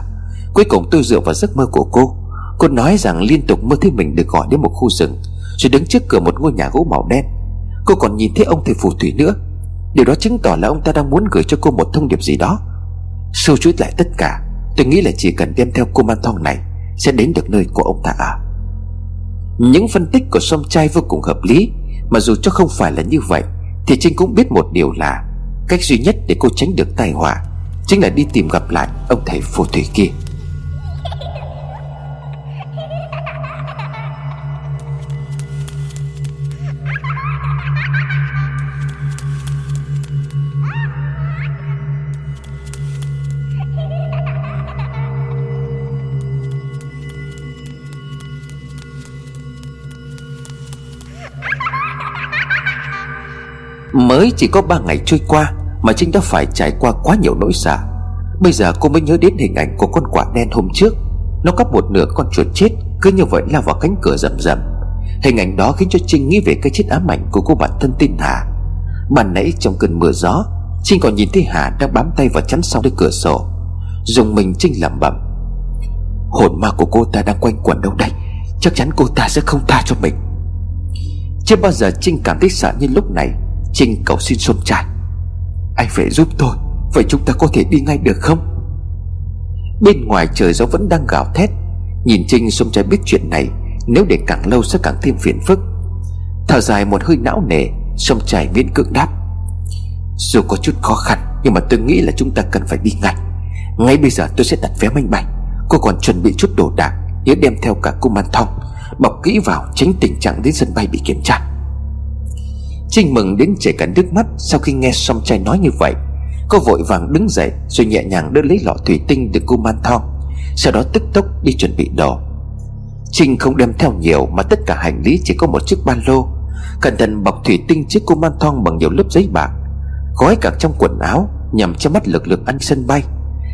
Cuối cùng tôi dựa vào giấc mơ của cô. Cô nói rằng liên tục mơ thấy mình được gọi đến một khu rừng, Rồi đứng trước cửa một ngôi nhà gỗ màu đen. Cô còn nhìn thấy ông thầy phù thủy nữa. Điều đó chứng tỏ là ông ta đang muốn gửi cho cô một thông điệp gì đó. Sâu chuỗi lại tất cả, Tôi nghĩ là chỉ cần đem theo cô man thong này, Sẽ đến được nơi của ông ta ở Những phân tích của song trai vô cùng hợp lý, Mà dù cho không phải là như vậy thì Trinh cũng biết một điều là Cách duy nhất để cô tránh được tai họa Chính là đi tìm gặp lại ông thầy phù thủy kia. Mới chỉ có ba ngày trôi qua Mà Trinh đã phải trải qua quá nhiều nỗi sợ. Bây giờ cô mới nhớ đến hình ảnh của con quả đen hôm trước. Nó cắp một nửa con chuột chết, Cứ như vậy lao vào cánh cửa rầm rầm. Hình ảnh đó khiến cho Trinh nghĩ về cái chết ám ảnh của cô bạn thân tin Hà. Bạn nãy trong cơn mưa gió, Trinh còn nhìn thấy Hà đang bám tay vào chắn sau cái cửa sổ. Dùng mình Trinh lẩm bẩm, Hồn ma của cô ta đang quanh quẩn đâu đây? Chắc chắn cô ta sẽ không tha cho mình. Chưa bao giờ Trinh cảm thấy sợ như lúc này. Trinh cầu xin xuân trai Anh phải giúp tôi, Vậy chúng ta có thể đi ngay được không? Bên ngoài trời gió vẫn đang gào thét. Nhìn Trinh xuân trai biết chuyện này, Nếu để càng lâu sẽ càng thêm phiền phức. Thở dài một hơi não nề Sông trai miễn cưỡng đáp. Dù có chút khó khăn, Nhưng mà tôi nghĩ là chúng ta cần phải đi ngay. Ngay bây giờ tôi sẽ đặt vé máy bay. Cô còn chuẩn bị chút đồ đạc, Nhớ đem theo cả cung man thong Bọc kỹ vào, tránh tình trạng đến sân bay bị kiểm tra. Trinh mừng đến chảy cả nước mắt Sau khi nghe song trai nói như vậy. Cô vội vàng đứng dậy Rồi nhẹ nhàng đưa lấy lọ thủy tinh từ cô man thong Sau đó tức tốc đi chuẩn bị đồ. Trinh không đem theo nhiều Mà tất cả hành lý chỉ có một chiếc ba lô. Cẩn thận bọc thủy tinh chiếc cô man thong Bằng nhiều lớp giấy bạc, Gói cả trong quần áo Nhằm cho mắt lực lượng ăn sân bay.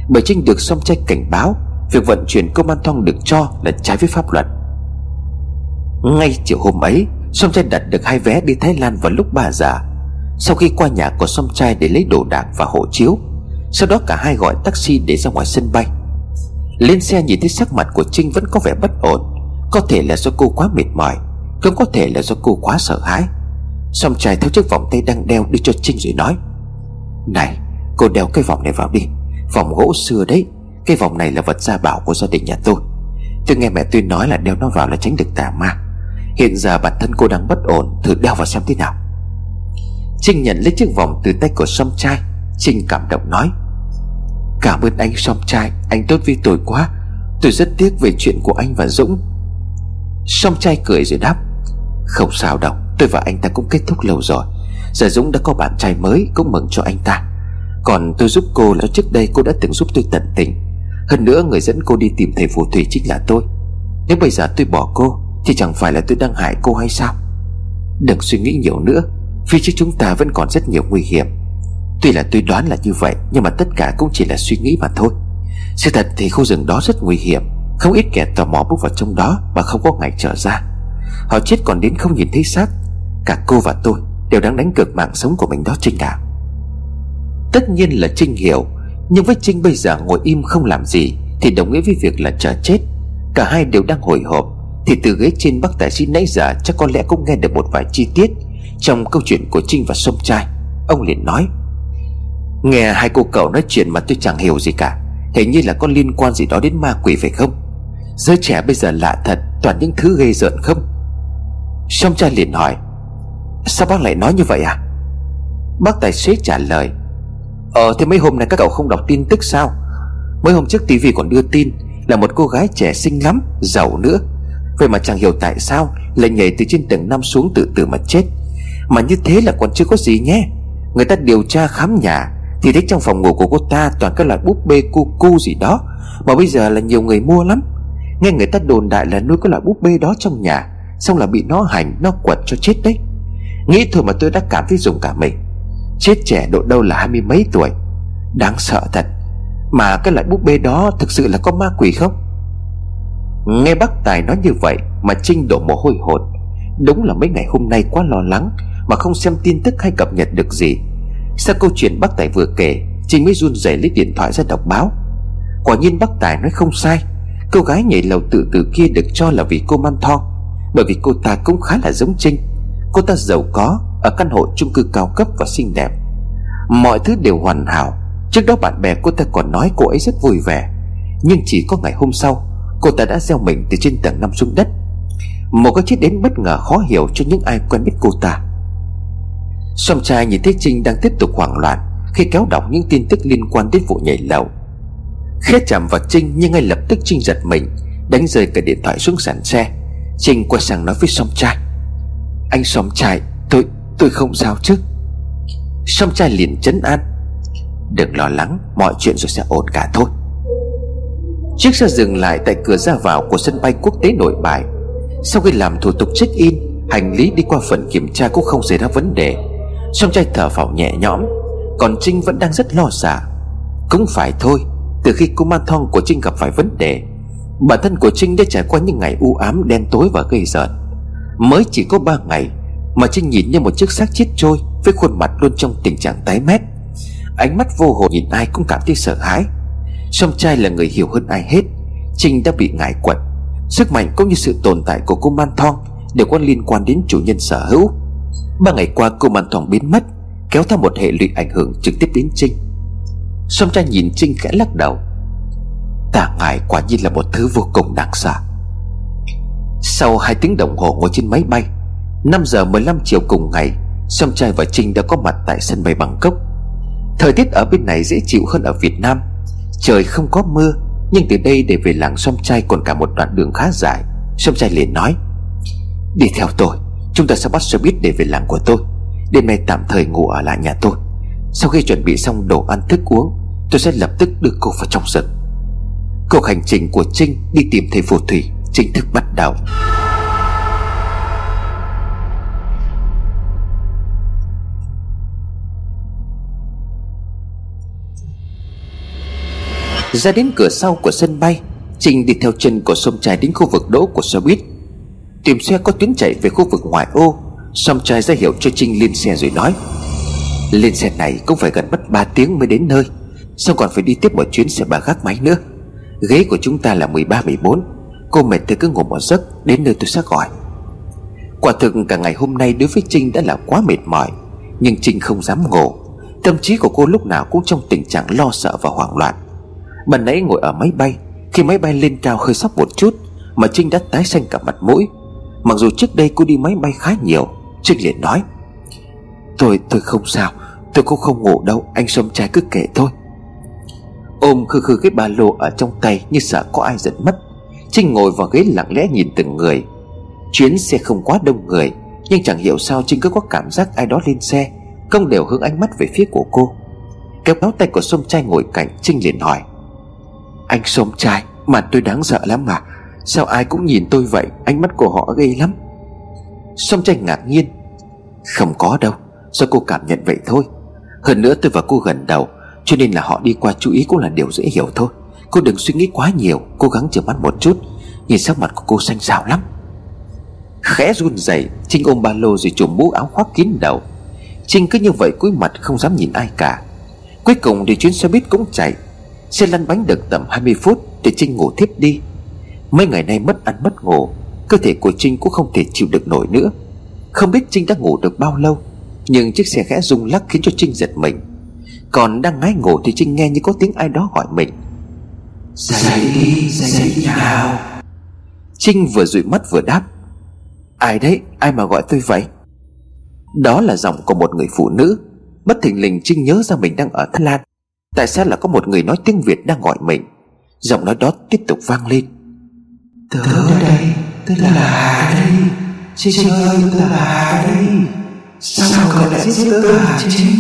Bởi Trinh được song trai cảnh báo, Việc vận chuyển cô man thong được cho là trái với pháp luật. Ngay chiều hôm ấy Song trai đặt được hai vé đi Thái Lan vào lúc 3 giờ. Sau khi qua nhà của song trai để lấy đồ đạc và hộ chiếu, Sau đó cả hai gọi taxi để ra ngoài sân bay. Lên xe nhìn thấy sắc mặt của Trinh vẫn có vẻ bất ổn. Có thể là do cô quá mệt mỏi, Cũng có thể là do cô quá sợ hãi. Song trai theo chiếc vòng tay đang đeo đưa cho Trinh rồi nói, Này, cô đeo cái vòng này vào đi. Vòng gỗ xưa đấy, Cái vòng này là vật gia bảo của gia đình nhà tôi. Tôi nghe mẹ tôi nói là đeo nó vào là tránh được tà ma. Hiện giờ bản thân cô đang bất ổn, Thử đeo vào xem thế nào. Trinh nhận lấy chiếc vòng từ tay của song trai. Trinh cảm động nói, Cảm ơn anh song trai. Anh tốt với tôi quá. Tôi rất tiếc về chuyện của anh và Dũng. Song trai cười rồi đáp, Không sao đâu, Tôi và anh ta cũng kết thúc lâu rồi. Giờ Dũng đã có bạn trai mới, Cũng mừng cho anh ta. Còn tôi giúp cô là trước đây cô đã từng giúp tôi tận tình. Hơn nữa người dẫn cô đi tìm thầy phù thủy chính là tôi. Nếu bây giờ tôi bỏ cô thì chẳng phải là tôi đang hại cô hay sao? Đừng suy nghĩ nhiều nữa Phía trước chúng ta vẫn còn rất nhiều nguy hiểm. Tuy là tôi đoán là như vậy, Nhưng mà tất cả cũng chỉ là suy nghĩ mà thôi. Sự thật thì khu rừng đó rất nguy hiểm, Không ít kẻ tò mò bước vào trong đó mà không có ngày trở ra. Họ chết còn đến không nhìn thấy xác. Cả cô và tôi đều đang đánh cược mạng sống của mình đó Trinh à Tất nhiên là Trinh hiểu, Nhưng với Trinh bây giờ ngồi im không làm gì Thì đồng nghĩa với việc là chờ chết. Cả hai đều đang hồi hộp. Thì từ ghế trên bác tài xế nãy giờ Chắc có lẽ cũng nghe được một vài chi tiết Trong câu chuyện của Trinh và Sông Trai. Ông liền nói, Nghe hai cô cậu nói chuyện mà tôi chẳng hiểu gì cả. Hình như là có liên quan gì đó đến ma quỷ phải không? Giới trẻ bây giờ lạ thật, Toàn những thứ ghê rợn không? Sông Trai liền hỏi, Sao bác lại nói như vậy à? Bác tài xế trả lời Ờ thế mấy hôm nay các cậu không đọc tin tức sao? Mấy hôm trước tivi còn đưa tin Là một cô gái trẻ xinh lắm, Giàu nữa. Vậy mà chẳng hiểu tại sao Lại nhảy từ trên tầng năm xuống tự tử mà chết. Mà như thế là còn chưa có gì nhé. Người ta điều tra khám nhà Thì thấy trong phòng ngủ của cô ta toàn các loại búp bê cu cu gì đó, Mà bây giờ là nhiều người mua lắm. Nghe người ta đồn đại là nuôi cái loại búp bê đó trong nhà, Xong là bị nó hành, Nó quật cho chết đấy. Nghĩ thôi mà tôi đã cảm thấy dùng cả mình. Chết trẻ độ đâu là hai mươi mấy tuổi. Đáng sợ thật. Mà cái loại búp bê đó thực sự là có ma quỷ không? Nghe bác Tài nói như vậy Mà Trinh đổ mồ hôi hột. Đúng là mấy ngày hôm nay quá lo lắng Mà không xem tin tức hay cập nhật được gì. Sau câu chuyện bác Tài vừa kể, Trinh mới run rẩy lấy điện thoại ra đọc báo. Quả nhiên bác Tài nói không sai. Cô gái nhảy lầu tự tử kia được cho là vì cô man thong, Bởi vì cô ta cũng khá là giống Trinh. Cô ta giàu có, Ở căn hộ chung cư cao cấp và xinh đẹp. Mọi thứ đều hoàn hảo. Trước đó bạn bè cô ta còn nói cô ấy rất vui vẻ. Nhưng chỉ có ngày hôm sau Cô ta đã gieo mình từ trên tầng năm xuống đất. Một cái chết đến bất ngờ khó hiểu cho những ai quen biết cô ta. Song trai nhìn thấy Trinh đang tiếp tục hoảng loạn Khi kéo đọc những tin tức liên quan đến vụ nhảy lầu. Khẽ chạm vào Trinh nhưng ngay lập tức Trinh giật mình, Đánh rơi cả điện thoại xuống sàn xe. Trinh quay sang nói với song trai, Anh song trai, Tôi tôi không sao chứ? Song trai liền chấn an, Đừng lo lắng, Mọi chuyện rồi sẽ ổn cả thôi. Chiếc xe dừng lại tại cửa ra vào của sân bay quốc tế nội bài. Sau khi làm thủ tục check-in, Hành lý đi qua phần kiểm tra cũng không xảy ra vấn đề. Song trai thở phào nhẹ nhõm, Còn Trinh vẫn đang rất lo sợ. Cũng phải thôi, Từ khi cô man thong của Trinh gặp phải vấn đề, Bản thân của Trinh đã trải qua những ngày u ám, đen tối và gây giận Mới chỉ có 3 ngày Mà Trinh nhìn như một chiếc xác chết trôi Với khuôn mặt luôn trong tình trạng tái mét. Ánh mắt vô hồn nhìn ai cũng cảm thấy sợ hãi. Song trai là người hiểu hơn ai hết. Trinh đã bị ngại quật. Sức mạnh cũng như sự tồn tại của cô Man Thong Đều có liên quan đến chủ nhân sở hữu. Ba ngày qua, cô Man Thong biến mất, Kéo theo một hệ lụy ảnh hưởng trực tiếp đến Trinh Song trai nhìn Trinh khẽ lắc đầu. Tả ngại quả nhiên là một thứ vô cùng đáng sợ. Sau hai tiếng đồng hồ ngồi trên máy bay 5 giờ 15 chiều cùng ngày, Song trai và Trinh đã có mặt tại sân bay Bangkok. Thời tiết ở bên này dễ chịu hơn ở Việt Nam. Trời không có mưa, Nhưng từ đây để về làng xong Trai còn cả một đoạn đường khá dài. Xong Trai liền nói, Đi theo tôi, Chúng ta sẽ bắt xe buýt để về làng của tôi. Đêm nay tạm thời ngủ ở lại nhà tôi. Sau khi chuẩn bị xong đồ ăn thức uống, Tôi sẽ lập tức đưa cô vào trong rừng. Cuộc hành trình của Trinh đi tìm thầy phù thủy Chính thức bắt đầu. Ra đến cửa sau của sân bay Trinh đi theo chân của sông trai đến khu vực đỗ của xe buýt. Tìm xe có tuyến chạy về khu vực ngoại ô. Sông trai ra hiệu cho Trinh lên xe rồi nói, Lên xe này cũng phải gần mất 3 tiếng mới đến nơi Xong còn phải đi tiếp một chuyến xe ba gác máy nữa? Ghế của chúng ta là 13-14 Cô mệt thì cứ ngủ một giấc, Đến nơi tôi sẽ gọi. Quả thực cả ngày hôm nay đối với Trinh đã là quá mệt mỏi, Nhưng Trinh không dám ngủ. Tâm trí của cô lúc nào cũng trong tình trạng lo sợ và hoảng loạn. Bạn nãy ngồi ở máy bay, Khi máy bay lên cao hơi sóc một chút, Mà Trinh đã tái xanh cả mặt mũi. Mặc dù trước đây cô đi máy bay khá nhiều, Trinh liền nói Tôi tôi không sao, Tôi cũng không ngủ đâu, Anh xôm trai cứ kể thôi. Ôm khư khư cái ba lô ở trong tay Như sợ có ai giật mất, Trinh ngồi vào ghế lặng lẽ nhìn từng người. Chuyến xe không quá đông người, Nhưng chẳng hiểu sao Trinh cứ có cảm giác ai đó lên xe, Không đều hướng ánh mắt về phía của cô. Kéo áo tay của sông trai ngồi cạnh, Trinh liền hỏi anh sống trai, Mà tôi đáng sợ lắm mà Sao ai cũng nhìn tôi vậy? Ánh mắt của họ ghê lắm. Sông trai ngạc nhiên. Không có đâu, Do cô cảm nhận vậy thôi. Hơn nữa tôi và cô gần đầu, Cho nên là họ đi qua chú ý cũng là điều dễ hiểu thôi. Cô đừng suy nghĩ quá nhiều, Cố gắng chờ mắt một chút. Nhìn sắc mặt của cô xanh xao lắm. Khẽ run rẩy, Trinh ôm ba lô rồi trùm mũ áo khoác kín đầu. Trinh cứ như vậy, cúi mặt không dám nhìn ai cả. Cuối cùng thì chuyến xe buýt cũng chạy. Xe lăn bánh được tầm 20 phút Thì Trinh ngủ thiếp đi. Mấy ngày nay mất ăn mất ngủ Cơ thể của Trinh cũng không thể chịu được nổi nữa. Không biết Trinh đã ngủ được bao lâu Nhưng chiếc xe khẽ rung lắc khiến cho Trinh giật mình. Còn đang ngái ngủ thì Trinh nghe như có tiếng ai đó gọi mình. Dậy đi, dậy đi nào. Trinh vừa dụi mắt vừa đáp. Ai đấy, ai mà gọi tôi vậy? Đó là giọng của một người phụ nữ. Bất thình lình Trinh nhớ ra mình đang ở Thái Lan Tại sao là có một người nói tiếng Việt đang gọi mình? Giọng nói đó tiếp tục vang lên. Tớ đây, tớ là Hà đây. Trinh ơi, tớ là Hà đây. Sao cậu lại giết tớ hả Trinh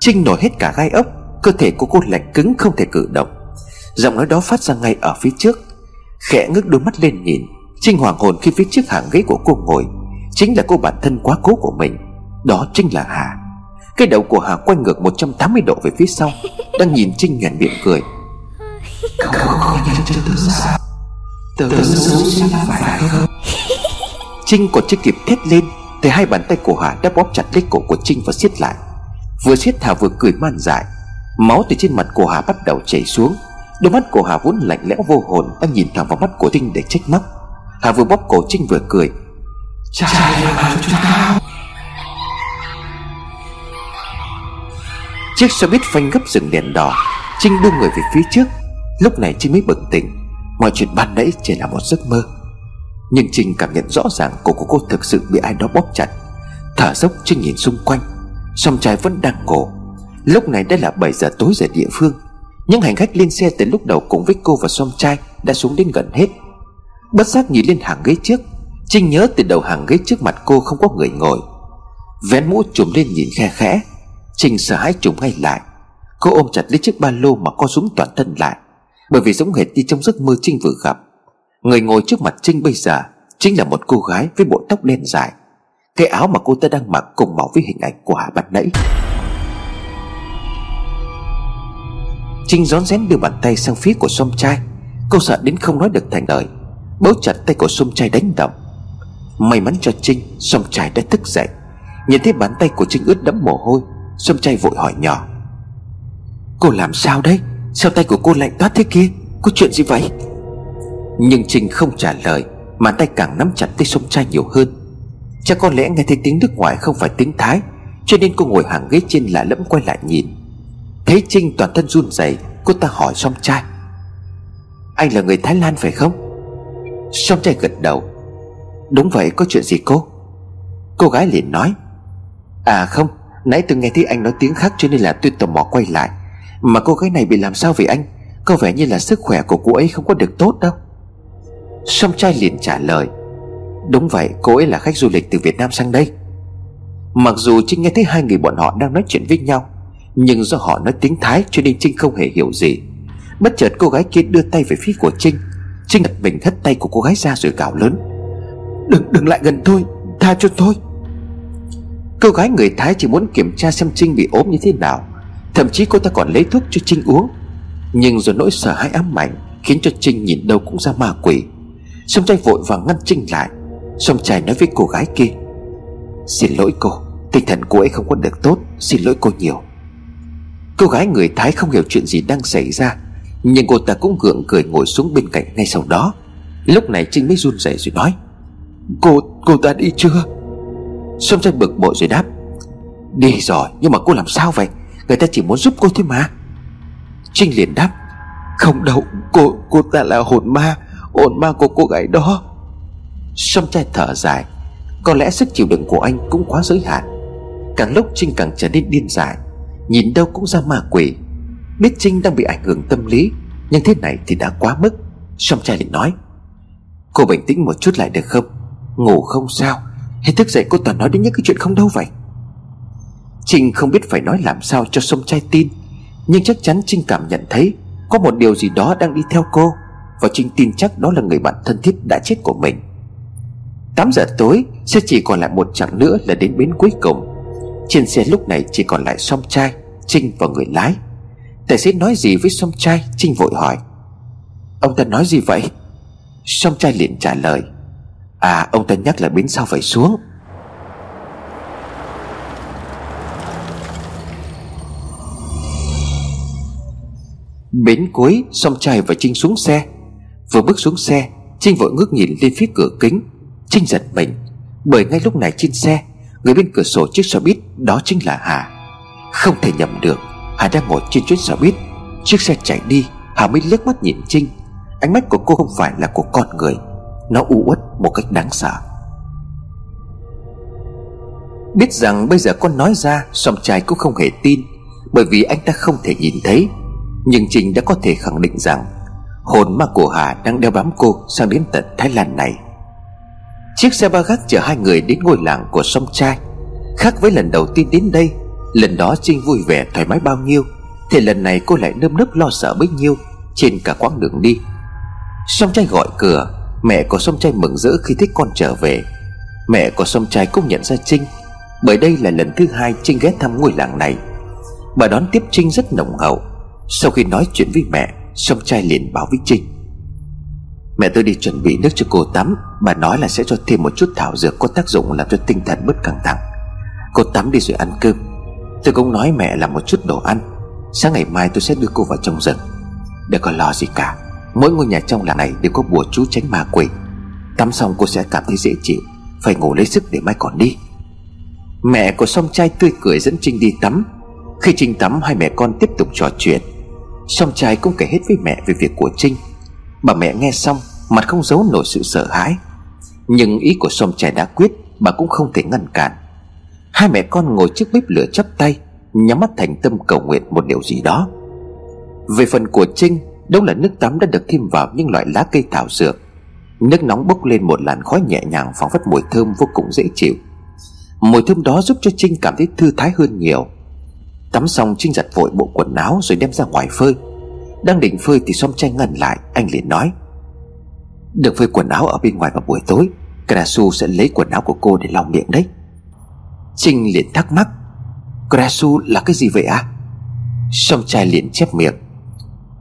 Trinh nổi hết cả gai ốc Cơ thể của cô lạnh cứng không thể cử động. Giọng nói đó phát ra ngay ở phía trước Khẽ ngước đôi mắt lên nhìn Trinh hoàng hồn khi phía trước hàng ghế của cô ngồi Chính là cô bản thân quá cố của mình. Đó chính là Hà. Cái đầu của Hà quay ngược 180 độ về phía sau Đang nhìn Trinh nhoẻn miệng cười. Cậu không nhận tớ sao? Tớ xấu xí phải không? Trinh còn chưa kịp thét lên Thì hai bàn tay của Hà đã bóp chặt lấy cổ của Trinh và siết lại. Vừa siết Hà vừa cười man dại. Máu từ trên mặt của Hà bắt đầu chảy xuống. Đôi mắt của Hà vốn lạnh lẽo vô hồn Đang nhìn thẳng vào mắt của Trinh để trách móc Hà vừa bóp cổ Trinh vừa cười. Trả lời vào cho tao Chiếc xe buýt phanh gấp dừng đèn đỏ. Trinh đưa người về phía trước. Lúc này Trinh mới bừng tỉnh. Mọi chuyện ban nãy chỉ là một giấc mơ. Nhưng Trinh cảm nhận rõ ràng cổ của cô thực sự bị ai đó bóp chặt. Thở dốc Trinh nhìn xung quanh. Song trai vẫn đang ngủ. Lúc này đã là 7 giờ tối giờ địa phương. Những hành khách lên xe từ lúc đầu cùng với cô và song trai Đã xuống đến gần hết Bất giác nhìn lên hàng ghế trước, Trinh nhớ từ đầu hàng ghế trước mặt cô không có người ngồi. Vén mũ trùm lên nhìn khe khẽ, Trinh sợ hãi trùm ngay lại. Cô ôm chặt lấy chiếc ba lô mà co súng toàn thân lại, Bởi vì giống hệt như trong giấc mơ Trinh vừa gặp. Người ngồi trước mặt Trinh bây giờ Chính là một cô gái với bộ tóc đen dài. Cái áo mà cô ta đang mặc cùng màu với hình ảnh của Hà ban nãy. Trinh rón rén đưa bàn tay sang phía của xóm trai Cô sợ đến không nói được thành lời. Bấu chặt tay của sông trai đánh động May mắn cho Trinh Sông trai đã thức dậy. Nhìn thấy bàn tay của Trinh ướt đẫm mồ hôi Sông trai vội hỏi nhỏ. Cô làm sao đấy? Sao tay của cô lạnh toát thế kia? Có chuyện gì vậy? Nhưng Trinh không trả lời, Mà tay càng nắm chặt tay sông trai nhiều hơn. Chắc có lẽ nghe thấy tiếng nước ngoài không phải tiếng Thái, Cho nên cô ngồi hàng ghế trên lạ lẫm quay lại nhìn. Thấy Trinh toàn thân run rẩy, Cô ta hỏi song trai Anh là người Thái Lan phải không? Song trai gật đầu. Đúng vậy, có chuyện gì cô? Cô gái liền nói. À không, Nãy tôi nghe thấy anh nói tiếng khác cho nên là tôi tò mò quay lại. Mà cô gái này bị làm sao vậy anh? Có vẻ như là sức khỏe của cô ấy không có được tốt đâu. Song trai liền trả lời. Đúng vậy, cô ấy là khách du lịch từ Việt Nam sang đây. Mặc dù Trinh nghe thấy hai người bọn họ đang nói chuyện với nhau, Nhưng do họ nói tiếng Thái cho nên Trinh không hề hiểu gì. Bất chợt cô gái kia đưa tay về phía của Trinh Trinh đặt mình hất tay của cô gái ra rồi gào lớn. Đừng đừng lại gần tôi, Tha cho tôi. Cô gái người Thái chỉ muốn kiểm tra xem Trinh bị ốm như thế nào. Thậm chí cô ta còn lấy thuốc cho Trinh uống. Nhưng rồi nỗi sợ hãi ám ảnh Khiến cho Trinh nhìn đâu cũng ra ma quỷ. Song trai vội vàng ngăn Trinh lại, Song trai nói với cô gái kia, Xin lỗi cô, Tinh thần cô ấy không có được tốt, Xin lỗi cô nhiều. Cô gái người Thái không hiểu chuyện gì đang xảy ra nhưng cô ta cũng gượng cười ngồi xuống bên cạnh ngay sau đó. Lúc này Trinh mới run rẩy rồi nói Cô, cô ta đi chưa? Xuân trai bực bội rồi đáp Đi rồi nhưng mà cô làm sao vậy? Người ta chỉ muốn giúp cô thôi mà. Trinh liền đáp Không đâu cô cô ta là hồn ma Hồn ma của cô gái đó. Sâm trai thở dài Có lẽ sức chịu đựng của anh cũng quá giới hạn. Càng lúc Trinh càng trở nên điên dại Nhìn đâu cũng ra ma quỷ. Biết Trinh đang bị ảnh hưởng tâm lý, Nhưng thế này thì đã quá mức. Song trai liền nói, Cô bình tĩnh một chút lại được không? Ngủ không sao? Hay thức dậy cô toàn nói đến những cái chuyện không đâu vậy? Trinh không biết phải nói làm sao cho Song trai tin, Nhưng chắc chắn Trinh cảm nhận thấy Có một điều gì đó đang đi theo cô, Và Trinh tin chắc đó là người bạn thân thiết đã chết của mình. 8 giờ tối sẽ chỉ còn lại một chặng nữa là đến bến cuối cùng. Trên xe lúc này chỉ còn lại song trai Trinh và người lái. Tài xế nói gì với song trai Trinh vội hỏi. Ông ta nói gì vậy? Song trai liền trả lời. À ông ta nhắc là bến sau phải xuống. Bến cuối, Song trai và Trinh xuống xe. Vừa bước xuống xe, Trinh vội ngước nhìn lên phía cửa kính. Trinh giật mình, Bởi ngay lúc này trên xe, Người bên cửa sổ chiếc xe buýt, đó chính là Hà. Không thể nhầm được. Hà đang ngồi trên chuyến xe buýt. Chiếc xe chạy đi, Hà mới liếc mắt nhìn Trinh. Ánh mắt của cô không phải là của con người, Nó u uất một cách đáng sợ. Biết rằng bây giờ con nói ra, Song trai cũng không hề tin, Bởi vì anh ta không thể nhìn thấy. Nhưng Trinh đã có thể khẳng định rằng, Hồn ma của Hà đang đeo bám cô Sang đến tận Thái Lan này. Chiếc xe ba gác chở hai người đến ngôi làng của sông trai, Khác với lần đầu tiên đến đây Lần đó Trinh vui vẻ thoải mái bao nhiêu, Thì lần này cô lại nơm nớp lo sợ bấy nhiêu, Trên cả quãng đường đi. Sông trai gọi cửa, Mẹ của sông trai mừng rỡ khi thấy con trở về. Mẹ của sông trai cũng nhận ra Trinh, Bởi đây là lần thứ hai Trinh ghé thăm ngôi làng này. Bà đón tiếp Trinh rất nồng hậu. Sau khi nói chuyện với mẹ Sông trai liền báo với Trinh. Mẹ tôi đi chuẩn bị nước cho cô tắm, Bà nói là sẽ cho thêm một chút thảo dược Có tác dụng làm cho tinh thần bớt căng thẳng. Cô tắm đi rồi ăn cơm. Tôi cũng nói mẹ làm một chút đồ ăn. Sáng ngày mai tôi sẽ đưa cô vào trong rừng. Đừng có lo gì cả. Mỗi ngôi nhà trong làng này đều có bùa chú tránh ma quỷ. Tắm xong cô sẽ cảm thấy dễ chịu. Phải ngủ lấy sức để mai còn đi. Mẹ của song trai tươi cười dẫn Trinh đi tắm. Khi Trinh tắm, hai mẹ con tiếp tục trò chuyện. Song trai cũng kể hết với mẹ về việc của Trinh. Bà mẹ nghe xong, Mặt không giấu nổi sự sợ hãi. Nhưng ý của song trai đã quyết, Bà cũng không thể ngăn cản. Hai mẹ con ngồi trước bếp lửa chắp tay, Nhắm mắt thành tâm cầu nguyện một điều gì đó. Về phần của Trinh, Đâu là nước tắm đã được thêm vào những loại lá cây thảo dược. Nước nóng bốc lên một làn khói nhẹ nhàng phóng phất mùi thơm vô cùng dễ chịu. Mùi thơm đó giúp cho Trinh cảm thấy thư thái hơn nhiều. Tắm xong, Trinh giặt vội bộ quần áo rồi đem ra ngoài phơi. Đang định phơi thì xóm tranh ngăn lại, Anh liền nói. Đừng phơi quần áo ở bên ngoài vào buổi tối Krasu sẽ lấy quần áo của cô để lau miệng đấy. Trinh liền thắc mắc Krasu là cái gì vậy à Song trai liền chép miệng,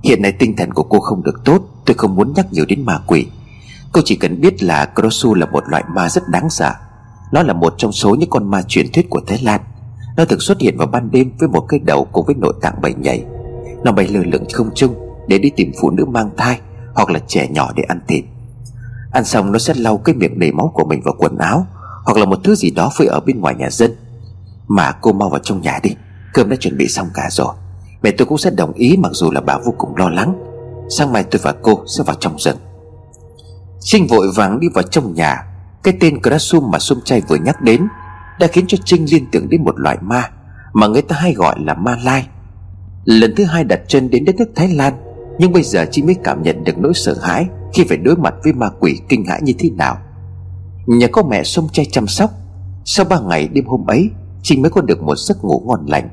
Hiện nay tinh thần của cô không được tốt, Tôi không muốn nhắc nhiều đến ma quỷ. Cô chỉ cần biết là Krosu là một loại ma rất đáng sợ. Nó là một trong số những con ma truyền thuyết của Thái Lan. Nó thường xuất hiện vào ban đêm với một cái đầu cùng với nội tạng bảy nhảy. Nó bay lơ lửng không trung Để đi tìm phụ nữ mang thai Hoặc là trẻ nhỏ để ăn thịt. Ăn xong nó sẽ lau cái miệng đầy máu của mình vào quần áo hoặc là một thứ gì đó phơi ở bên ngoài nhà dân. Mà cô mau vào trong nhà đi, Cơm đã chuẩn bị xong cả rồi. Mẹ tôi cũng sẽ đồng ý, mặc dù là bà vô cùng lo lắng. Sáng mai tôi và cô sẽ vào trong rừng. Trinh vội vàng đi vào trong nhà. Cái tên Krasum mà Sum Chay vừa nhắc đến Đã khiến cho Trinh liên tưởng đến một loại ma Mà người ta hay gọi là ma lai. Lần thứ hai đặt chân đến đất nước Thái Lan, Nhưng bây giờ Trinh mới cảm nhận được nỗi sợ hãi Khi phải đối mặt với ma quỷ kinh hãi như thế nào. Nhờ có mẹ sông Chay chăm sóc. Sau ba ngày đêm hôm ấy Trinh mới có được một giấc ngủ ngon lành.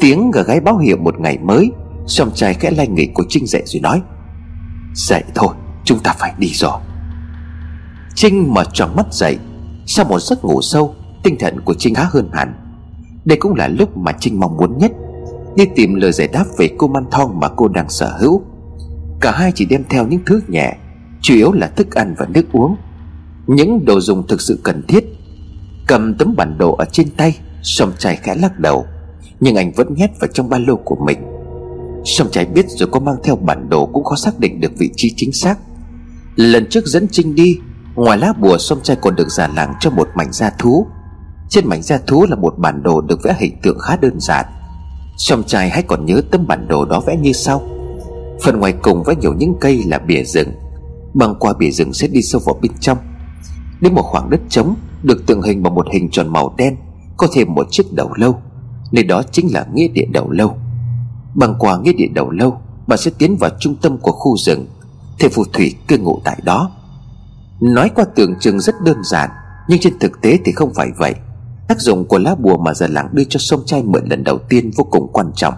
Tiếng gà gáy báo hiệu một ngày mới Xong trai khẽ lay nghịch của Trinh dậy rồi nói, Dậy thôi, chúng ta phải đi rồi. Trinh mở tròn mắt dậy. Sau một giấc ngủ sâu, Tinh thần của Trinh khá hơn hẳn. Đây cũng là lúc mà Trinh mong muốn nhất. Đi tìm lời giải đáp về cô man thong mà cô đang sở hữu. Cả hai chỉ đem theo những thứ nhẹ, Chủ yếu là thức ăn và nước uống. Những đồ dùng thực sự cần thiết. Cầm tấm bản đồ ở trên tay, Song trai khẽ lắc đầu, Nhưng anh vẫn nhét vào trong ba lô của mình. Song trai biết rồi có mang theo bản đồ Cũng khó xác định được vị trí chính xác. Lần trước dẫn Trinh đi, Ngoài lá bùa Song trai còn được giả làng cho một mảnh da thú. Trên mảnh da thú là một bản đồ được vẽ hình tượng khá đơn giản. Song trai hãy còn nhớ tấm bản đồ đó vẽ như sau. Phần ngoài cùng vẽ nhiều những cây là bìa rừng. Băng qua bìa rừng sẽ đi sâu vào bên trong. Đến một khoảng đất trống, Được tượng hình bằng một hình tròn màu đen, Có thêm một chiếc đầu lâu. Nơi đó chính là nghĩa địa đầu lâu. Băng qua nghĩa địa đầu lâu, Bà sẽ tiến vào trung tâm của khu rừng. Thầy phù thủy cư ngụ tại đó. Nói qua tưởng chừng rất đơn giản, Nhưng trên thực tế thì không phải vậy. Tác dụng của lá bùa mà già làng đưa cho sông trai mượn lần đầu tiên vô cùng quan trọng.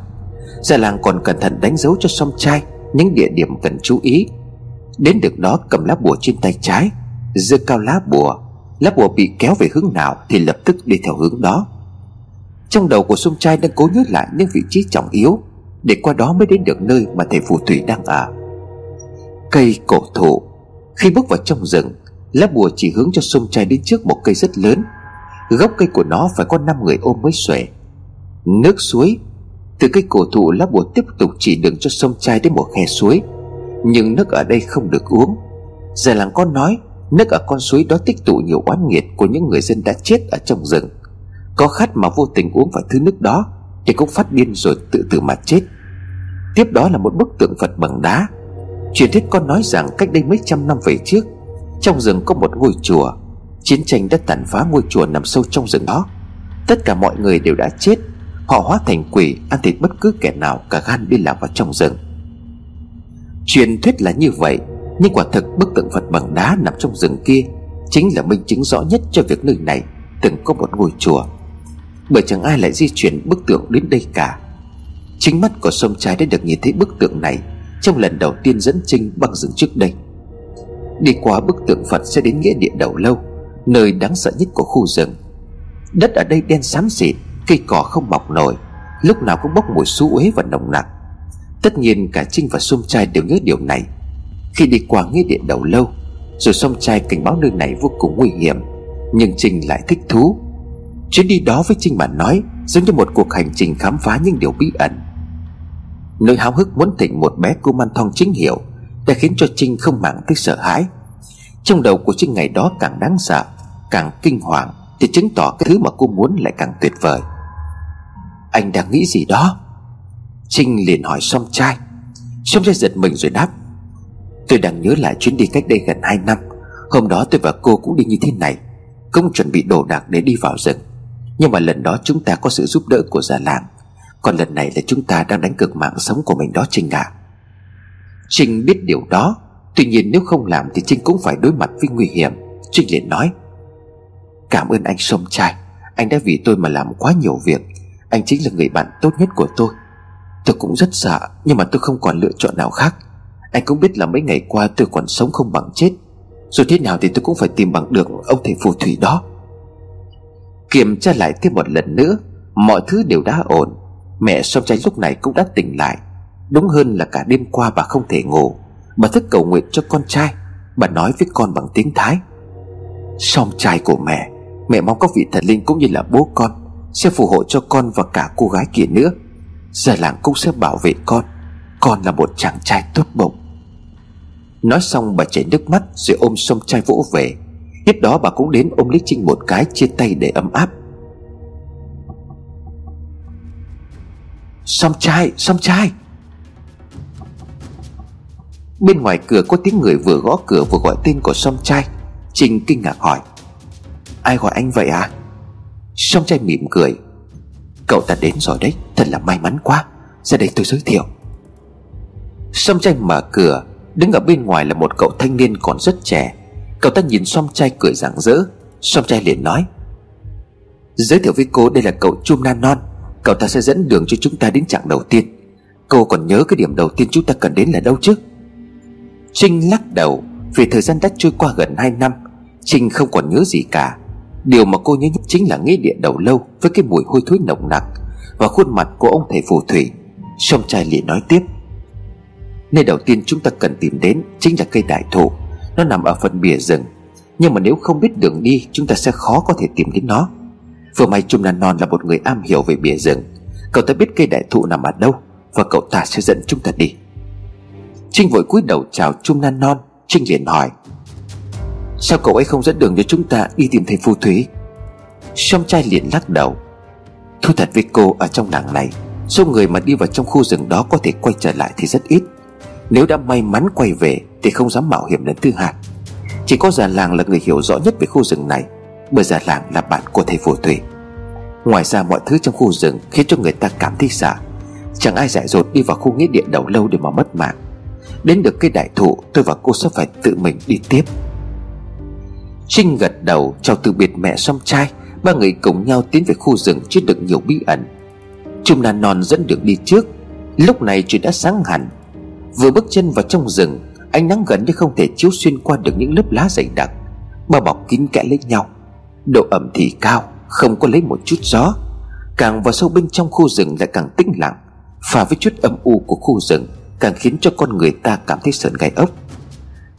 Già làng còn cẩn thận đánh dấu cho sông trai Những địa điểm cần chú ý. Đến được đó, cầm lá bùa trên tay trái, giơ cao lá bùa. Lá bùa bị kéo về hướng nào thì lập tức đi theo hướng đó. Trong đầu của sông trai đang cố nhớ lại những vị trí trọng yếu, để qua đó mới đến được nơi mà thầy phù thủy đang ở. Cây cổ thụ. Khi bước vào trong rừng, lá bùa chỉ hướng cho sông trai đến trước một cây rất lớn gốc cây của nó phải có năm người ôm mới xuể. Nước suối, từ cây cổ thụ lá bùa tiếp tục chỉ đường cho sông trai đến một khe suối. Nhưng nước ở đây không được uống. Già làng con nói, Nước ở con suối đó tích tụ nhiều oán nghiệt Của những người dân đã chết ở trong rừng. Có khát mà vô tình uống phải thứ nước đó, Thì cũng phát điên rồi tự tử mà chết. Tiếp đó là một bức tượng Phật bằng đá. Truyền thuyết con nói rằng cách đây mấy trăm năm về trước, Trong rừng có một ngôi chùa. Chiến tranh đã tàn phá ngôi chùa nằm sâu trong rừng đó. Tất cả mọi người đều đã chết. Họ hóa thành quỷ, Ăn thịt bất cứ kẻ nào, cả gan đi lạc vào trong rừng. Truyền thuyết là như vậy, Nhưng quả thực bức tượng Phật bằng đá nằm trong rừng kia Chính là minh chứng rõ nhất cho việc nơi này Từng có một ngôi chùa. Bởi chẳng ai lại di chuyển bức tượng đến đây cả. Chính mắt của sông trái đã được nhìn thấy bức tượng này Trong lần đầu tiên dẫn Trinh băng rừng trước đây. Đi qua bức tượng Phật sẽ đến nghĩa địa đầu lâu. Nơi đáng sợ nhất của khu rừng. Đất ở đây đen xám xịt, Cây cỏ không mọc nổi, Lúc nào cũng bốc mùi xú uế và nồng nặc. Tất nhiên cả Trinh và Sông Trai đều nhớ điều này. Khi đi qua nghĩa địa đầu lâu, Rồi Sông Trai cảnh báo nơi này vô cùng nguy hiểm, Nhưng Trinh lại thích thú. Chuyến đi đó với Trinh mà nói, Giống như một cuộc hành trình khám phá những điều bí ẩn. Nỗi háo hức muốn tỉnh một bé cô man thong chính hiệu, Đã khiến cho Trinh không màng tới sợ hãi. Trong đầu của Trinh ngày đó càng đáng sợ, Càng kinh hoàng, Thì chứng tỏ cái thứ mà cô muốn lại càng tuyệt vời. Anh đang nghĩ gì đó? Trinh liền hỏi song trai Song trai giật mình rồi đáp. Tôi đang nhớ lại chuyến đi cách đây gần 2 năm. Hôm đó tôi và cô cũng đi như thế này Cũng chuẩn bị đồ đạc để đi vào rừng. Nhưng mà lần đó chúng ta có sự giúp đỡ của già làng. Còn lần này là chúng ta đang đánh cược mạng sống của mình đó Trinh ạ. À. Trinh biết điều đó. Tuy nhiên nếu không làm thì Trinh cũng phải đối mặt với nguy hiểm. Trinh liền nói, Cảm ơn anh, sông trai Anh đã vì tôi mà làm quá nhiều việc. Anh chính là người bạn tốt nhất của tôi. Tôi cũng rất sợ, Nhưng mà tôi không còn lựa chọn nào khác. Anh cũng biết là mấy ngày qua tôi còn sống không bằng chết. Dù thế nào thì tôi cũng phải tìm bằng được Ông thầy phù thủy đó. Kiểm tra lại thêm một lần nữa, Mọi thứ đều đã ổn. Mẹ sông trai lúc này cũng đã tỉnh lại. Đúng hơn là cả đêm qua bà không thể ngủ. Bà thức cầu nguyện cho con trai. Bà nói với con bằng tiếng Thái. Song trai của mẹ Mẹ mong các vị thần linh cũng như là bố con Sẽ phù hộ cho con và cả cô gái kia nữa. Giờ làng cũng sẽ bảo vệ con. Con là một chàng trai tốt bụng. Nói xong bà chảy nước mắt Rồi ôm song trai vỗ về. Tiếp đó bà cũng đến ôm Lý Trinh một cái Chia tay để ấm áp. Song trai, song trai! Bên ngoài cửa có tiếng người vừa gõ cửa vừa gọi tên của song trai Trinh kinh ngạc hỏi, Ai gọi anh vậy à? Song trai mỉm cười, Cậu ta đến rồi đấy, Thật là may mắn quá, Ra đây tôi giới thiệu. Song trai mở cửa, Đứng ở bên ngoài là một cậu thanh niên còn rất trẻ. Cậu ta nhìn Song trai cười rạng rỡ. Song trai liền nói, Giới thiệu với cô đây là cậu Chum nan Non. Cậu ta sẽ dẫn đường cho chúng ta đến chặng đầu tiên. Cô còn nhớ cái điểm đầu tiên chúng ta cần đến là đâu chứ? Trinh lắc đầu, Vì thời gian đã trôi qua gần 2 năm, Trinh không còn nhớ gì cả. Điều mà cô nhớ nhất chính là nghĩa địa đầu lâu Với cái mùi hôi thối nồng nặc Và khuôn mặt của ông thầy phù thủy. Song trai liền nói tiếp, Nơi đầu tiên chúng ta cần tìm đến Chính là cây đại thụ. Nó nằm ở phần bìa rừng. Nhưng mà nếu không biết đường đi, Chúng ta sẽ khó có thể tìm đến nó. Vừa may Trung Nan Non là một người am hiểu về bìa rừng. Cậu ta biết cây đại thụ nằm ở đâu Và cậu ta sẽ dẫn chúng ta đi. Trinh vội cúi đầu chào Trung Nan Non. Trinh liền hỏi, Sao cậu ấy không dẫn đường cho chúng ta đi tìm thầy phù thủy Song trai liền lắc đầu Thu thật với cô ở trong làng này, Số người mà đi vào trong khu rừng đó có thể quay trở lại thì rất ít. Nếu đã may mắn quay về Thì không dám mạo hiểm đến thứ hạt Chỉ có già làng là người hiểu rõ nhất về khu rừng này, Bởi già làng là bạn của thầy phù thủy Ngoài ra mọi thứ trong khu rừng Khiến cho người ta cảm thấy sợ. Chẳng ai dại dột đi vào khu nghĩa địa đầu lâu để mà mất mạng. Đến được cái đại thụ, Tôi và cô sẽ phải tự mình đi tiếp. Trinh gật đầu, chào từ biệt mẹ xong trai. Ba người cùng nhau tiến về khu rừng chứa đựng nhiều bí ẩn. Trung Nan Non dẫn đường đi trước. Lúc này trời đã sáng hẳn. Vừa bước chân vào trong rừng, Ánh nắng gần như không thể chiếu xuyên qua được những lớp lá dày đặc. Bao bọc kín kẽ lấy nhau. Độ ẩm thì cao, Không có lấy một chút gió. Càng vào sâu bên trong khu rừng lại càng tĩnh lặng, Pha với chút âm u của khu rừng. Càng khiến cho con người ta cảm thấy sợn gai ốc.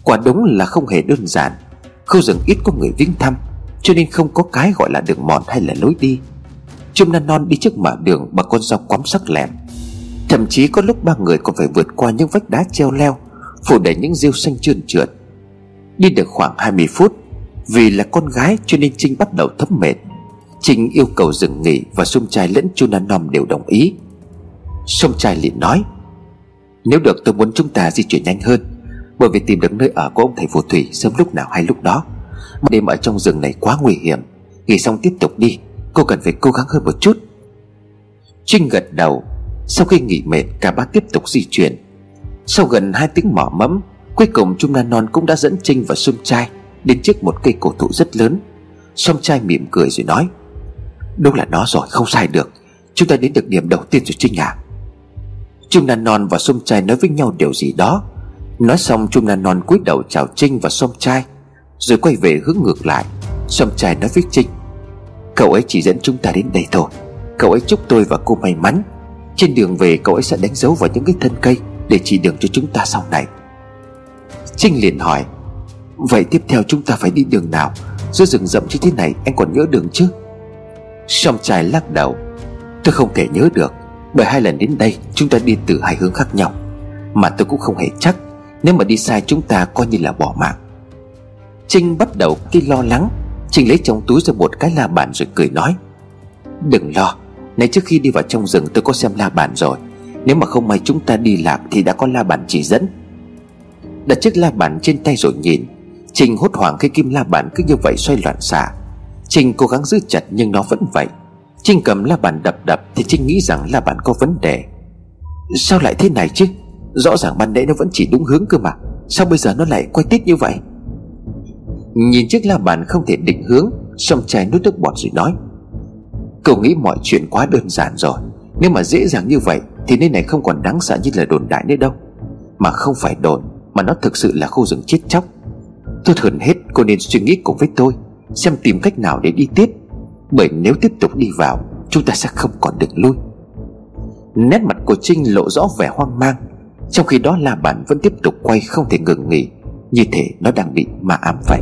Quả đúng là không hề đơn giản, Khu rừng ít có người viếng thăm, Cho nên không có cái gọi là đường mòn hay là lối đi. Chum nan non đi trước mở đường bằng con dao quắm sắc lẹm. Thậm chí có lúc ba người còn phải vượt qua những vách đá treo leo, Phủ đầy những rêu xanh trơn trượt. Đi được khoảng 20 phút, Vì là con gái cho nên Trinh bắt đầu thấm mệt. Trinh yêu cầu dừng nghỉ Và sông trai lẫn chu nan nom đều đồng ý. Sông trai liền nói nếu được tôi muốn chúng ta di chuyển nhanh hơn, Bởi vì tìm được nơi ở của ông thầy phù thủy Sớm lúc nào hay lúc đó. Đêm ở trong rừng này quá nguy hiểm, Nghỉ xong tiếp tục đi, Cô cần phải cố gắng hơn một chút. Trinh gật đầu, Sau khi nghỉ mệt, cả ba tiếp tục di chuyển. Sau gần hai tiếng mỏ mẫm, Cuối cùng Trung Na Non cũng đã dẫn Trinh và Sung Trai Đến trước một cây cổ thụ rất lớn. Song trai mỉm cười rồi nói, Đúng là nó rồi, không sai được. Chúng ta đến được điểm đầu tiên rồi Trinh à Trung Nan Non và Sông Trai nói với nhau điều gì đó. Nói xong Trung Nan Non cúi đầu chào Trinh và Sông Trai Rồi quay về hướng ngược lại. Sông Trai nói với Trinh, Cậu ấy chỉ dẫn chúng ta đến đây thôi. Cậu ấy chúc tôi và cô may mắn. Trên đường về, cậu ấy sẽ đánh dấu vào những cái thân cây Để chỉ đường cho chúng ta sau này. Trinh liền hỏi, Vậy tiếp theo chúng ta phải đi đường nào? Giữa rừng rậm như thế này anh còn nhớ đường chứ? Song trai lắc đầu, Tôi không thể nhớ được. Bởi hai lần đến đây, chúng ta đi từ hai hướng khác nhau. Mà tôi cũng không hề chắc, Nếu mà đi sai chúng ta coi như là bỏ mạng. Trinh bắt đầu khi lo lắng. Trinh lấy trong túi ra một cái la bàn rồi cười nói, Đừng lo Nãy trước khi đi vào trong rừng tôi có xem la bàn rồi. Nếu mà không may chúng ta đi lạc Thì đã có la bàn chỉ dẫn. Đặt chiếc la bàn trên tay rồi nhìn. Trinh hốt hoảng khi kim la bàn cứ như vậy xoay loạn xạ. Trinh cố gắng giữ chặt nhưng nó vẫn vậy. Trinh cầm la bàn đập đập Thì Trinh nghĩ rằng la bàn có vấn đề. Sao lại thế này chứ? Rõ ràng ban nãy nó vẫn chỉ đúng hướng cơ mà. Sao bây giờ nó lại quay tít như vậy? Nhìn chiếc la bàn không thể định hướng Xong trai nuốt nước bọt rồi nói. Cậu nghĩ mọi chuyện quá đơn giản rồi. Nếu mà dễ dàng như vậy Thì nơi này không còn đáng sợ như là đồn đại nữa đâu. Mà không phải đồn, Mà nó thực sự là khu rừng chết chóc. Tốt hơn hết, cô nên suy nghĩ cùng với tôi, Xem tìm cách nào để đi tiếp. Bởi nếu tiếp tục đi vào, Chúng ta sẽ không còn được lui. Nét mặt của Trinh lộ rõ vẻ hoang mang, Trong khi đó la Bản vẫn tiếp tục quay không thể ngừng nghỉ, Như thể nó đang bị ma ám vậy.